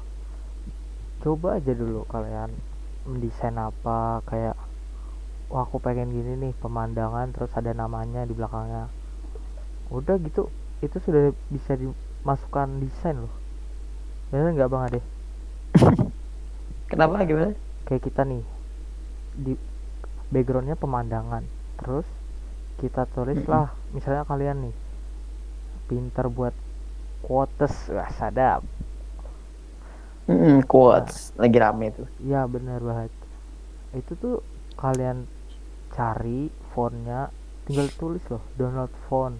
coba aja dulu kalian mendesain apa kayak wah aku pengen gini nih pemandangan terus ada namanya di belakangnya. Udah gitu itu sudah bisa dimasukkan desain loh. Bener nggak bang Ade? [LAUGHS] Kenapa? Gimana? Kayak kita nih di backgroundnya pemandangan. Terus kita tulis lah misalnya kalian nih pinter buat quotes. Wah sadap. Mm-mm, quotes. Lagi rame tuh. Ya bener banget. Itu tuh kalian cari fontnya tinggal tulis loh download font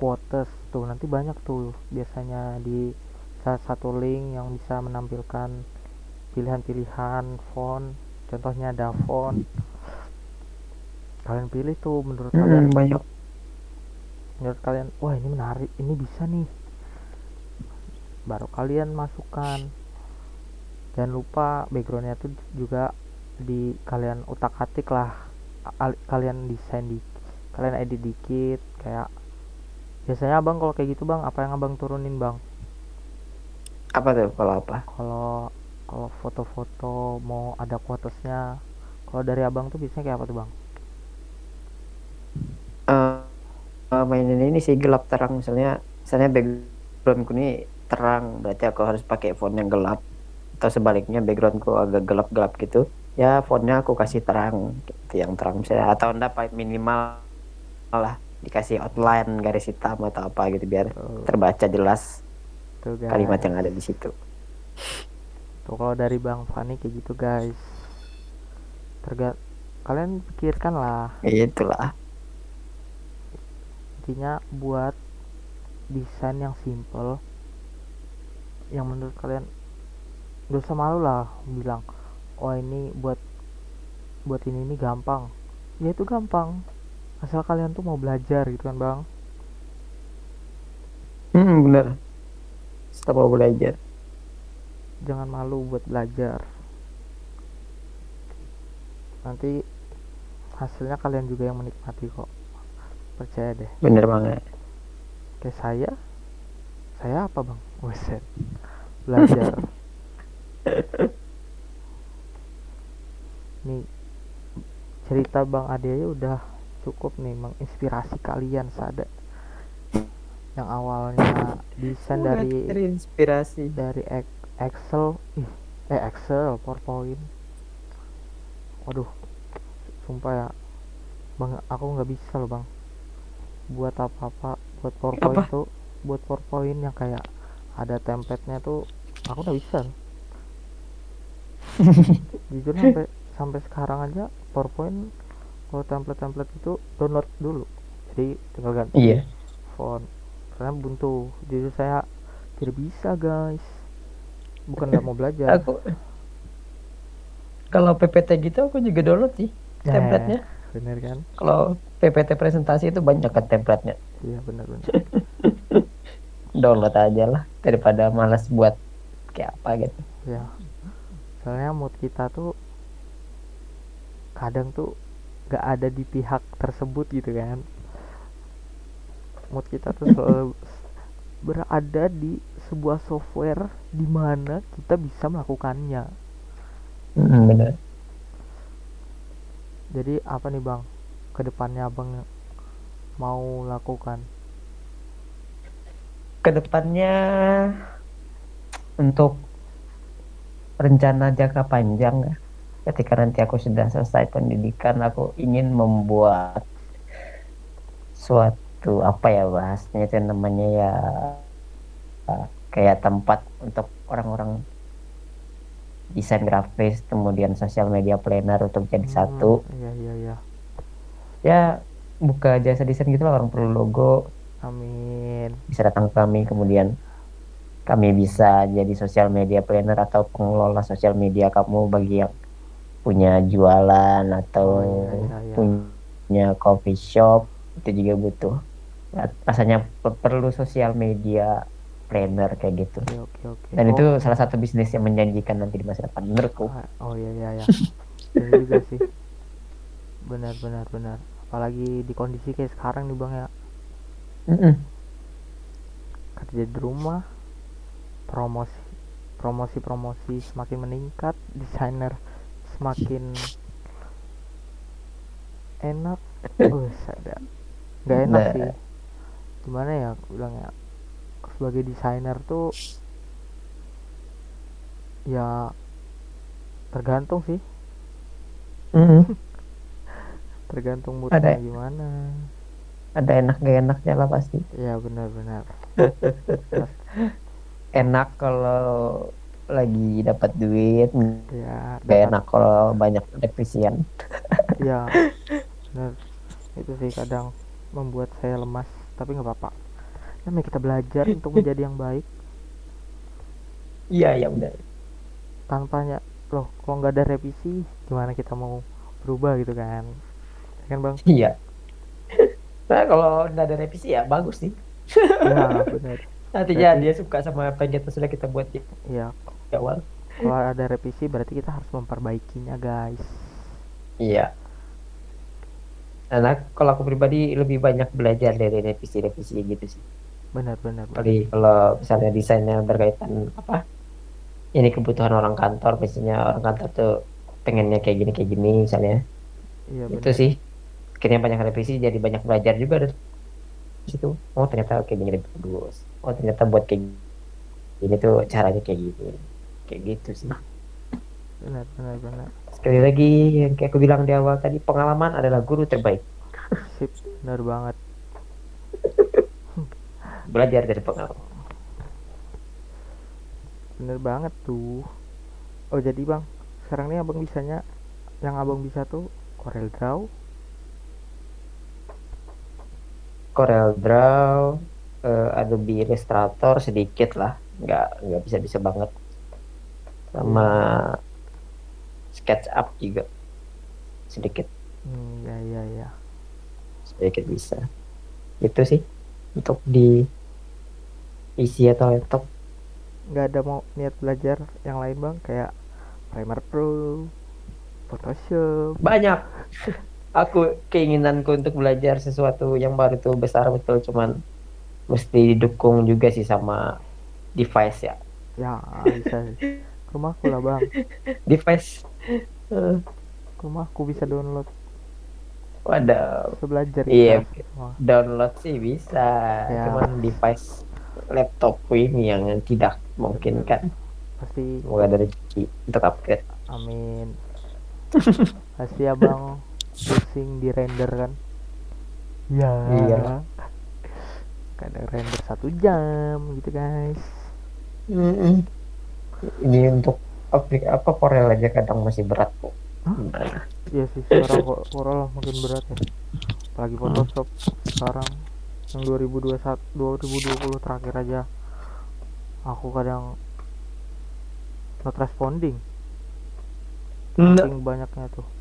quotes. Tuh nanti banyak tuh. Biasanya di salah satu link yang bisa menampilkan pilihan-pilihan font. Contohnya ada font kalian pilih tuh menurut kalian. Mm-mm, banyak menurut kalian wah ini menarik ini bisa nih. Baru kalian masukkan. Jangan lupa backgroundnya tuh juga di kalian utak atik lah. Al- kalian desain di kalian edit dikit kayak biasanya abang kalau kayak gitu bang apa yang abang turunin bang? Apa tuh kalau apa? Kalau kalau foto-foto mau ada quotesnya kalau dari abang tuh biasanya kayak apa tuh bang? Eh, eh, mainin ini sih gelap terang. Misalnya misalnya backgroundku ini terang berarti aku harus pakai font yang gelap. Atau sebaliknya backgroundku agak gelap-gelap gitu ya fontnya aku kasih terang gitu yang terang. Misalnya atau enggak pakai minimal lah dikasih outline garis hitam atau apa gitu biar tuh, terbaca jelas tuh guys. kalimat yang ada di situ. Tuh kalau dari Bang Fani kayak gitu guys. Terga kalian pikirkan lah. Itulah intinya buat desain yang simple yang menurut kalian gak usah malu lah bilang oh ini buat buat ini ini gampang. Ya itu gampang. Asal kalian tuh mau belajar gitu kan bang? Hmm, bener. Setelah mau belajar. Jangan malu buat belajar. Nanti hasilnya kalian juga yang menikmati kok percaya deh. Bener banget. Kayak saya saya apa bang? Weset belajar. [LAUGHS] Nih cerita bang Ade aja udah cukup nih menginspirasi kalian sada yang awalnya desain dari terinspirasi. dari Ex- Excel ih, eh Excel PowerPoint. Waduh sumpah ya. Bang aku nggak bisa loh bang buat apa-apa buat PowerPoint Apa? tuh buat PowerPoint yang kayak ada template-nya tuh aku nggak bisa. [LAUGHS] Jujur sampai sampai sekarang aja PowerPoint kalau template-template itu download dulu. Jadi tinggal ganti iya. font. Karena buntu. Jadi saya tidak bisa guys. Bukan nggak mau belajar. [LAUGHS] Aku kalau PPT gitu aku juga download sih Nah, template-nya. bener kan? Kalau PPT presentasi itu banyak kan template-nya. Iya bener [LAUGHS] download aja lah daripada malas buat kayak apa gitu. Ya soalnya mood kita tuh kadang tuh gak ada di pihak tersebut gitu kan. Mood kita tuh [LAUGHS] selalu berada di sebuah software di mana kita bisa melakukannya. Hmm, bener jadi apa nih bang ke depannya abang mau lakukan? Ke depannya untuk rencana jangka panjang ya ketika nanti aku sudah selesai pendidikan aku ingin membuat suatu apa ya bahasnya itu namanya ya kayak tempat untuk orang-orang desain grafis kemudian sosial media planner untuk jadi Hmm, satu. iya iya iya ya buka jasa desain gitu lah orang perlu logo. Amin. Bisa datang ke kami kemudian kami bisa jadi sosial media planner atau pengelola sosial media kamu bagi yang punya jualan atau Oh, iya, iya, iya. punya coffee shop itu juga butuh. Rasanya per- perlu sosial media planner kayak gitu. Oke oke oke. Dan Oh, itu salah satu bisnis yang menjanjikan nanti di masa depan menurutku. Ah, oh iya iya iya. Juga sih. Benar benar benar apalagi di kondisi kayak sekarang nih bang ya Mm-mm. kerja di rumah promosi promosi promosi semakin meningkat desainer semakin enak [LAUGHS] oh ada nggak enak Nah. sih gimana ya aku bilang ya sebagai desainer tuh ya tergantung sih Mm-mm. [LAUGHS] tergantung moodnya Ada- gimana. Ada enak gak enaknya lah pasti. Ya benar-benar. [LAUGHS] Enak kalau lagi dapat duit ya gak dapat- enak kalau banyak revisian [LAUGHS] ya benar. Itu sih kadang membuat saya lemas tapi nggak apa-apa. Namanya kita belajar untuk menjadi yang baik. Iya ya benar tanpanya loh kalau nggak ada revisi? Gimana kita mau berubah? gitu kan. Ya kan bang? Iya. [LAUGHS] Nah kalau udah ada revisi ya bagus sih. Ya [LAUGHS] benar. Nantinya Berarti- dia suka sama apa yang kita sudah kita buat di ya awal. Kalau ada revisi berarti kita harus memperbaikinya guys. Iya. Karena kalau aku pribadi lebih banyak belajar dari revisi-revisi gitu sih. Benar benar benar. Apalagi kalau misalnya desainnya berkaitan apa ini kebutuhan orang kantor biasanya orang kantor tuh pengennya kayak gini kayak gini misalnya. Iya itu benar. sih akhirnya banyak revisi jadi banyak belajar juga dari situ. Oh ternyata kayak gini lebih bagus. Oh ternyata buat kayak gini tuh caranya kayak gini. Kayak gitu sih. Benar benar benar. Sekali lagi yang kayak aku bilang di awal tadi pengalaman adalah guru terbaik. Sip benar banget. [LAUGHS] Belajar dari pengalaman. Bener banget tuh. Oh jadi bang sekarang nih abang bisanya yang abang bisa tuh Corel Draw Corel Draw eh, Adobe Illustrator sedikit lah. Nggak nggak bisa bisa banget. Sama SketchUp juga. Sedikit. Hmm, ya ya ya. Sedikit bisa. Itu sih untuk di PC atau laptop. Nggak ada mau niat belajar yang lain bang? Kayak Premiere Pro Photoshop. Banyak [LAUGHS] aku keinginanku untuk belajar sesuatu yang baru tuh besar betul. Cuman mesti didukung juga sih sama device ya. Ya bisa. Rumahku lah bang. Device. Eh, rumahku bisa download. Waduh. Bisa belajar Iya. semua. download sih bisa. Ya. cuman device laptopku ini yang tidak mungkin kan. Pasti. Semoga ada rezeki untuk upgrade. Amin. [LAUGHS] Pasti abang pusing di render kan? Ya. Iya. kadang render satu jam gitu guys. Ini untuk aplik apa? Corel aja kadang masih berat kok. Hah? Iya sih sekarang kok Corel makin berat ya. Apalagi Photoshop sekarang. Yang 2021 2020 terakhir aja. Aku kadang not responding. Saking banyaknya tuh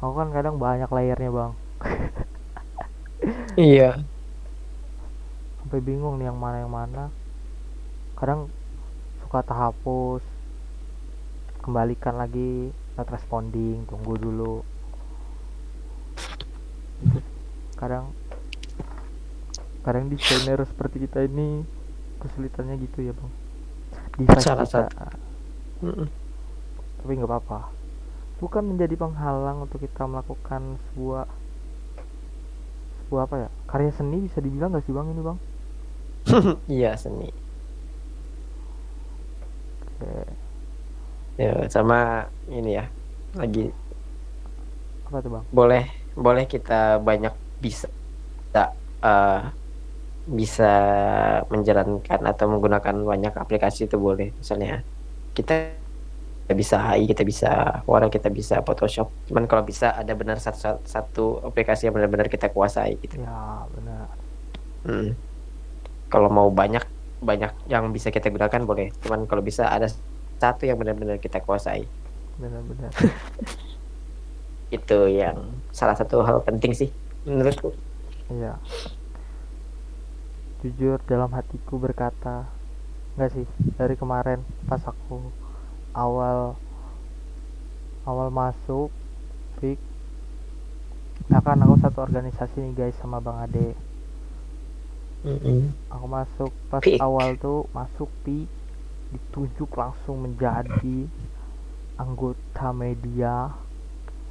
aku kan kadang banyak layernya bang. Iya. Sampai bingung nih yang mana yang mana. Kadang suka terhapus. Kembalikan lagi not responding tunggu dulu. Kadang kadang desainer seperti kita ini kesulitannya gitu ya bang. Device Salah Mm-mm. tapi nggak apa-apa bukan menjadi penghalang untuk kita melakukan sebuah sebuah apa ya karya seni bisa dibilang nggak sih bang ini bang? [LAUGHS] Iya seni. Oke. ya sama ini ya lagi. Apa tuh bang? Boleh boleh kita banyak bisa bisa, eh, bisa menjalankan atau menggunakan banyak aplikasi itu boleh. Misalnya kita bisa AI kita bisa Warna kita bisa Photoshop cuman kalau bisa ada benar satu, satu, satu aplikasi yang benar-benar kita kuasai gitu ya benar Hmm. Kalau mau banyak banyak yang bisa kita gunakan boleh. Cuman kalau bisa ada satu yang benar-benar kita kuasai. benar-benar [LAUGHS] Itu yang salah satu hal penting sih menurutku. iya jujur dalam hatiku berkata enggak sih dari kemarin pas aku awal awal masuk pik nah kan aku satu organisasi nih guys sama bang Ade. Mm-mm. aku masuk pas Pik. awal tuh masuk pi ditunjuk langsung menjadi anggota media.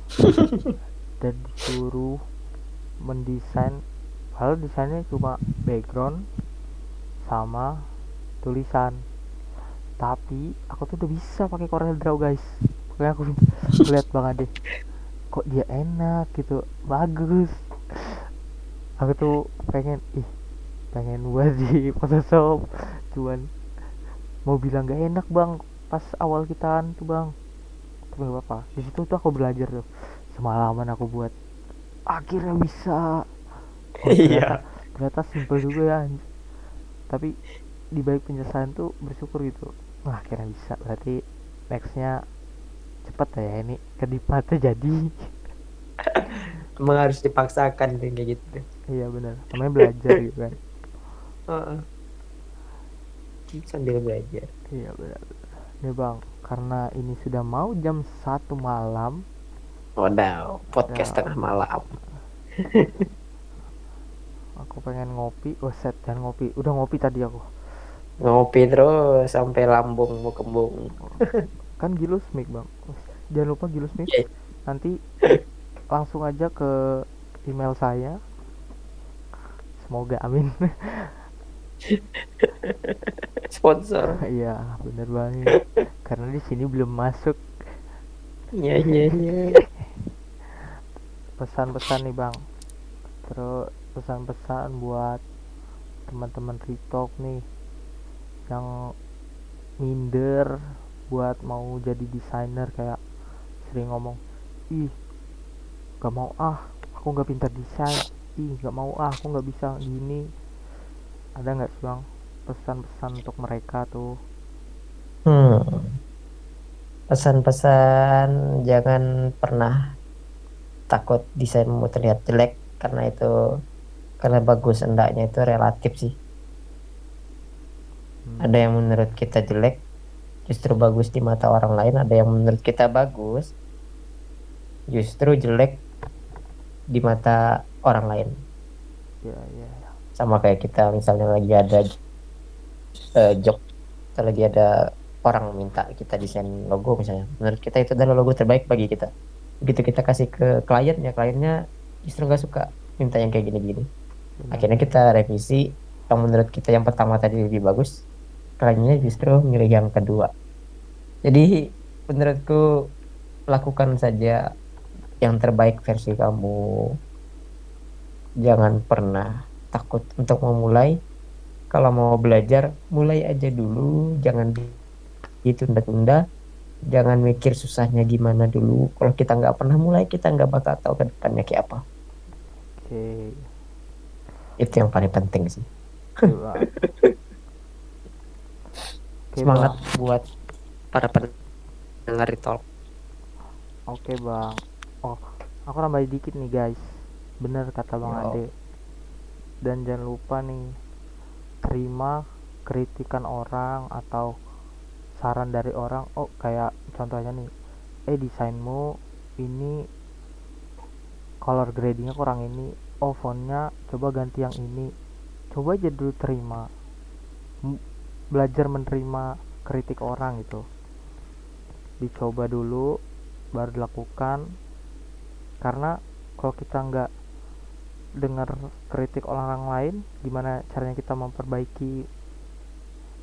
[LAUGHS] Dan disuruh mendesain. Kalau desainnya cuma background sama tulisan tapi aku tuh udah bisa pakai Corel Draw guys. Makanya aku [LAUGHS] lihat banget deh kok dia enak gitu? Bagus. Aku tuh pengen ih pengen buat di [LAUGHS] Photoshop. Cuman mau bilang gak enak bang pas awal kita tuh bang. Tapi gak apa di situ tuh aku belajar tuh. Semalaman aku buat akhirnya bisa. [LAUGHS] Oh, Iya. ternyata, ternyata simple juga ya tapi di balik penjelasan tuh bersyukur gitu wah akhirnya bisa berarti nextnya cepet ya ini kedipatnya jadi [LAUGHS] Emang harus dipaksakan kayak gitu. iya benar namanya belajar gitu kan Heeh. Sambil belajar. Iya benar. Nih bang, karena ini sudah mau jam satu malam, Waduh, podcast Ya. tengah malam. aku pengen ngopi. Oh set, jangan ngopi. Udah ngopi tadi aku. Ngopi terus sampai lambung mau kembung. [LAUGHS] Kan gilus mic bang. Jangan lupa gilus mic. Iya. Nanti langsung aja ke email saya. Semoga amin. [LAUGHS] Sponsor. Iya bener banget. Karena di sini belum masuk Iya iya iya. pesan-pesan nih bang. Terus pesan-pesan buat teman-teman Retalk nih yang minder buat mau jadi desainer kayak sering ngomong ih gak mau ah aku nggak pintar desain ih gak mau ah aku nggak bisa gini ada nggak sih bang pesan-pesan untuk mereka tuh Hmm. Pesan-pesan jangan pernah takut desainmu terlihat jelek karena itu karena bagus hendaknya itu relatif sih. Hmm, Ada yang menurut kita jelek justru bagus di mata orang lain, ada yang menurut kita bagus justru jelek di mata orang lain. ya ya. Ya. Sama kayak kita misalnya lagi ada eh, job atau lagi ada orang minta kita desain logo misalnya. Menurut kita itu adalah logo terbaik bagi kita. Begitu kita kasih ke kliennya kliennya justru nggak suka minta yang kayak gini-gini. Akhirnya kita revisi yang menurut kita yang pertama tadi lebih bagus kliennya justru milih yang kedua. Jadi menurutku lakukan saja yang terbaik versi kamu. Jangan pernah takut untuk memulai. Kalau mau belajar mulai aja dulu. Jangan ditunda-tunda. Jangan mikir susahnya gimana dulu. Kalau kita nggak pernah mulai kita nggak bakal tahu ke depannya kayak apa. Oke. Itu yang paling penting sih [LAUGHS] Oke, semangat Bang. buat para pendengar talk Oke bang. Oh, aku nambah dikit nih guys. Bener kata bang Yo. Ade. Dan jangan lupa nih terima kritikan orang atau saran dari orang. Oh kayak contohnya nih, eh desainmu ini color gradingnya kurang ini. Oh fontnya coba ganti yang ini. Coba aja dulu terima. Belajar menerima kritik orang gitu. Dicoba dulu baru dilakukan. Karena kalau kita nggak dengar kritik orang lain gimana caranya kita memperbaiki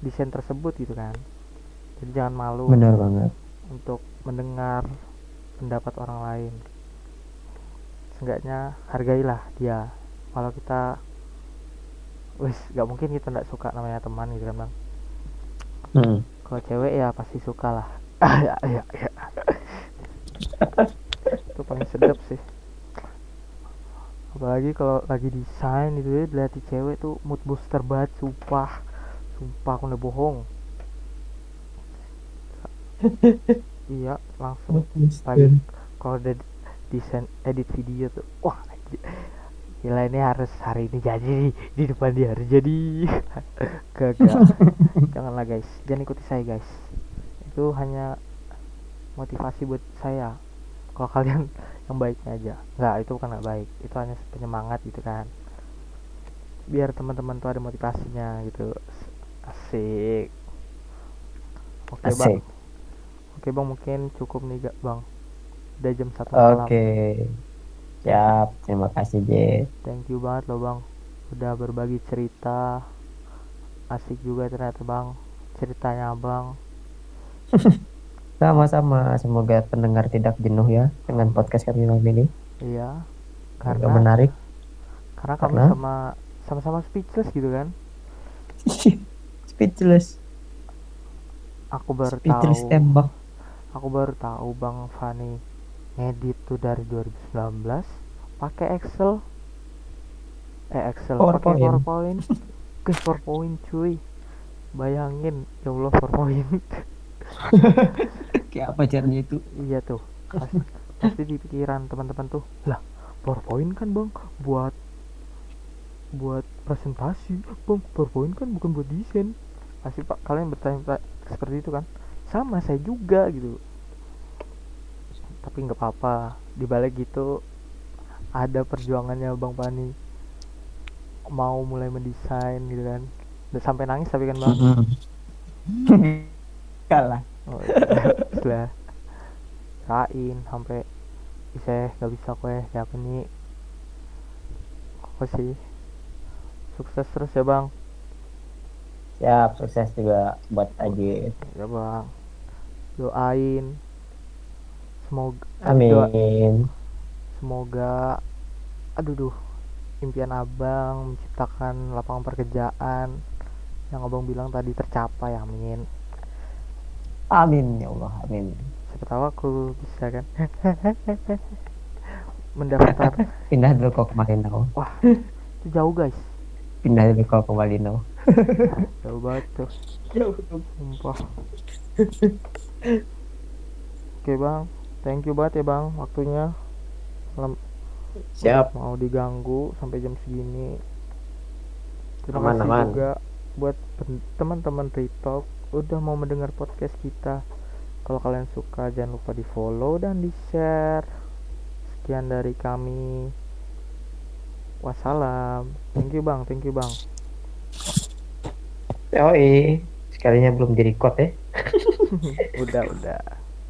desain tersebut gitu kan? Jadi jangan malu benar banget. untuk mendengar pendapat orang lain. Seenggaknya hargailah dia. Kalau kita wis nggak mungkin kita nggak suka namanya teman gitu kan bang Hmm. kalau cewek ya pasti suka lah. Ah ya ya ya itu paling sedap sih. Apalagi kalau lagi desain itu ya dilihat di cewek tuh mood booster banget sumpah. Sumpah aku udah bohong. Iya langsung. Kalau udah desain edit video tuh wah. Gila ini harus hari ini jadi di depan dia harus jadi. [LAUGHS] Gagal [LAUGHS] janganlah guys. Jangan ikuti saya guys. Itu hanya motivasi buat saya. Kalau kalian [LAUGHS] yang baiknya aja. Nggak itu bukan nggak baik. Itu hanya penyemangat gitu kan. Biar teman-teman tuh ada motivasinya gitu. Asik. Oke bang. Asik. oke bang mungkin cukup nih gak bang. Udah jam satu Oke. malam Siap. Terima kasih, J. thank you banget loh bang udah berbagi cerita asik juga ternyata bang ceritanya bang [LAUGHS] Sama-sama. Semoga pendengar tidak jenuh ya dengan podcast kami malam ini. iya karena menarik. karena kami karena- sama sama-sama speechless gitu kan [LAUGHS] Speechless. aku baru Speechless tahu tembak. aku baru tahu bang Fani ngedit tuh dari 2019 pakai Excel. Eh Excel pakai PowerPoint. Ke [LAUGHS] PowerPoint cuy. Bayangin ya Allah PowerPoint. [LAUGHS] Kayak apa caranya itu? iya tuh pasti, pasti di pikiran teman-teman tuh lah PowerPoint kan bang buat buat presentasi bang PowerPoint kan bukan buat desain. Pasti pak kalian bertanya seperti itu kan? Sama saya juga gitu tapi nggak apa-apa. Di balik gitu ada perjuangannya bang Pani mau mulai mendesain gitu kan. Udah sampai nangis tapi kan bang? [LAUGHS] Kalah. Oh, iya. setelah kain sampai bisa nggak bisa kue. Siapa nih? Kok sih? Sukses terus ya bang? Siap, sukses juga buat Ajit. ya bang. Doain semoga doa- Amin. semoga aduh duh impian abang menciptakan lapangan pekerjaan yang abang bilang tadi tercapai amin. Amin ya Allah, amin. siapa tahu aku bisa kan? [LAUGHS] Mendaftar. Pindah dulu kau ke Malinau. wah itu jauh guys. Pindah dulu kau ke Malinau. [LAUGHS] jauh banget tuh. Sumpah. Oke bang thank you banget ya bang waktunya. Malam. Siap. mau diganggu sampai jam segini. Terima Aman, kasih aman. juga buat teman-teman Retalk udah mau mendengar podcast kita. Kalau kalian suka jangan lupa di follow dan di share sekian dari kami. Wassalam. Thank you bang. Thank you bang. Yoi. Sekalinya belum di record ya. [LAUGHS] udah udah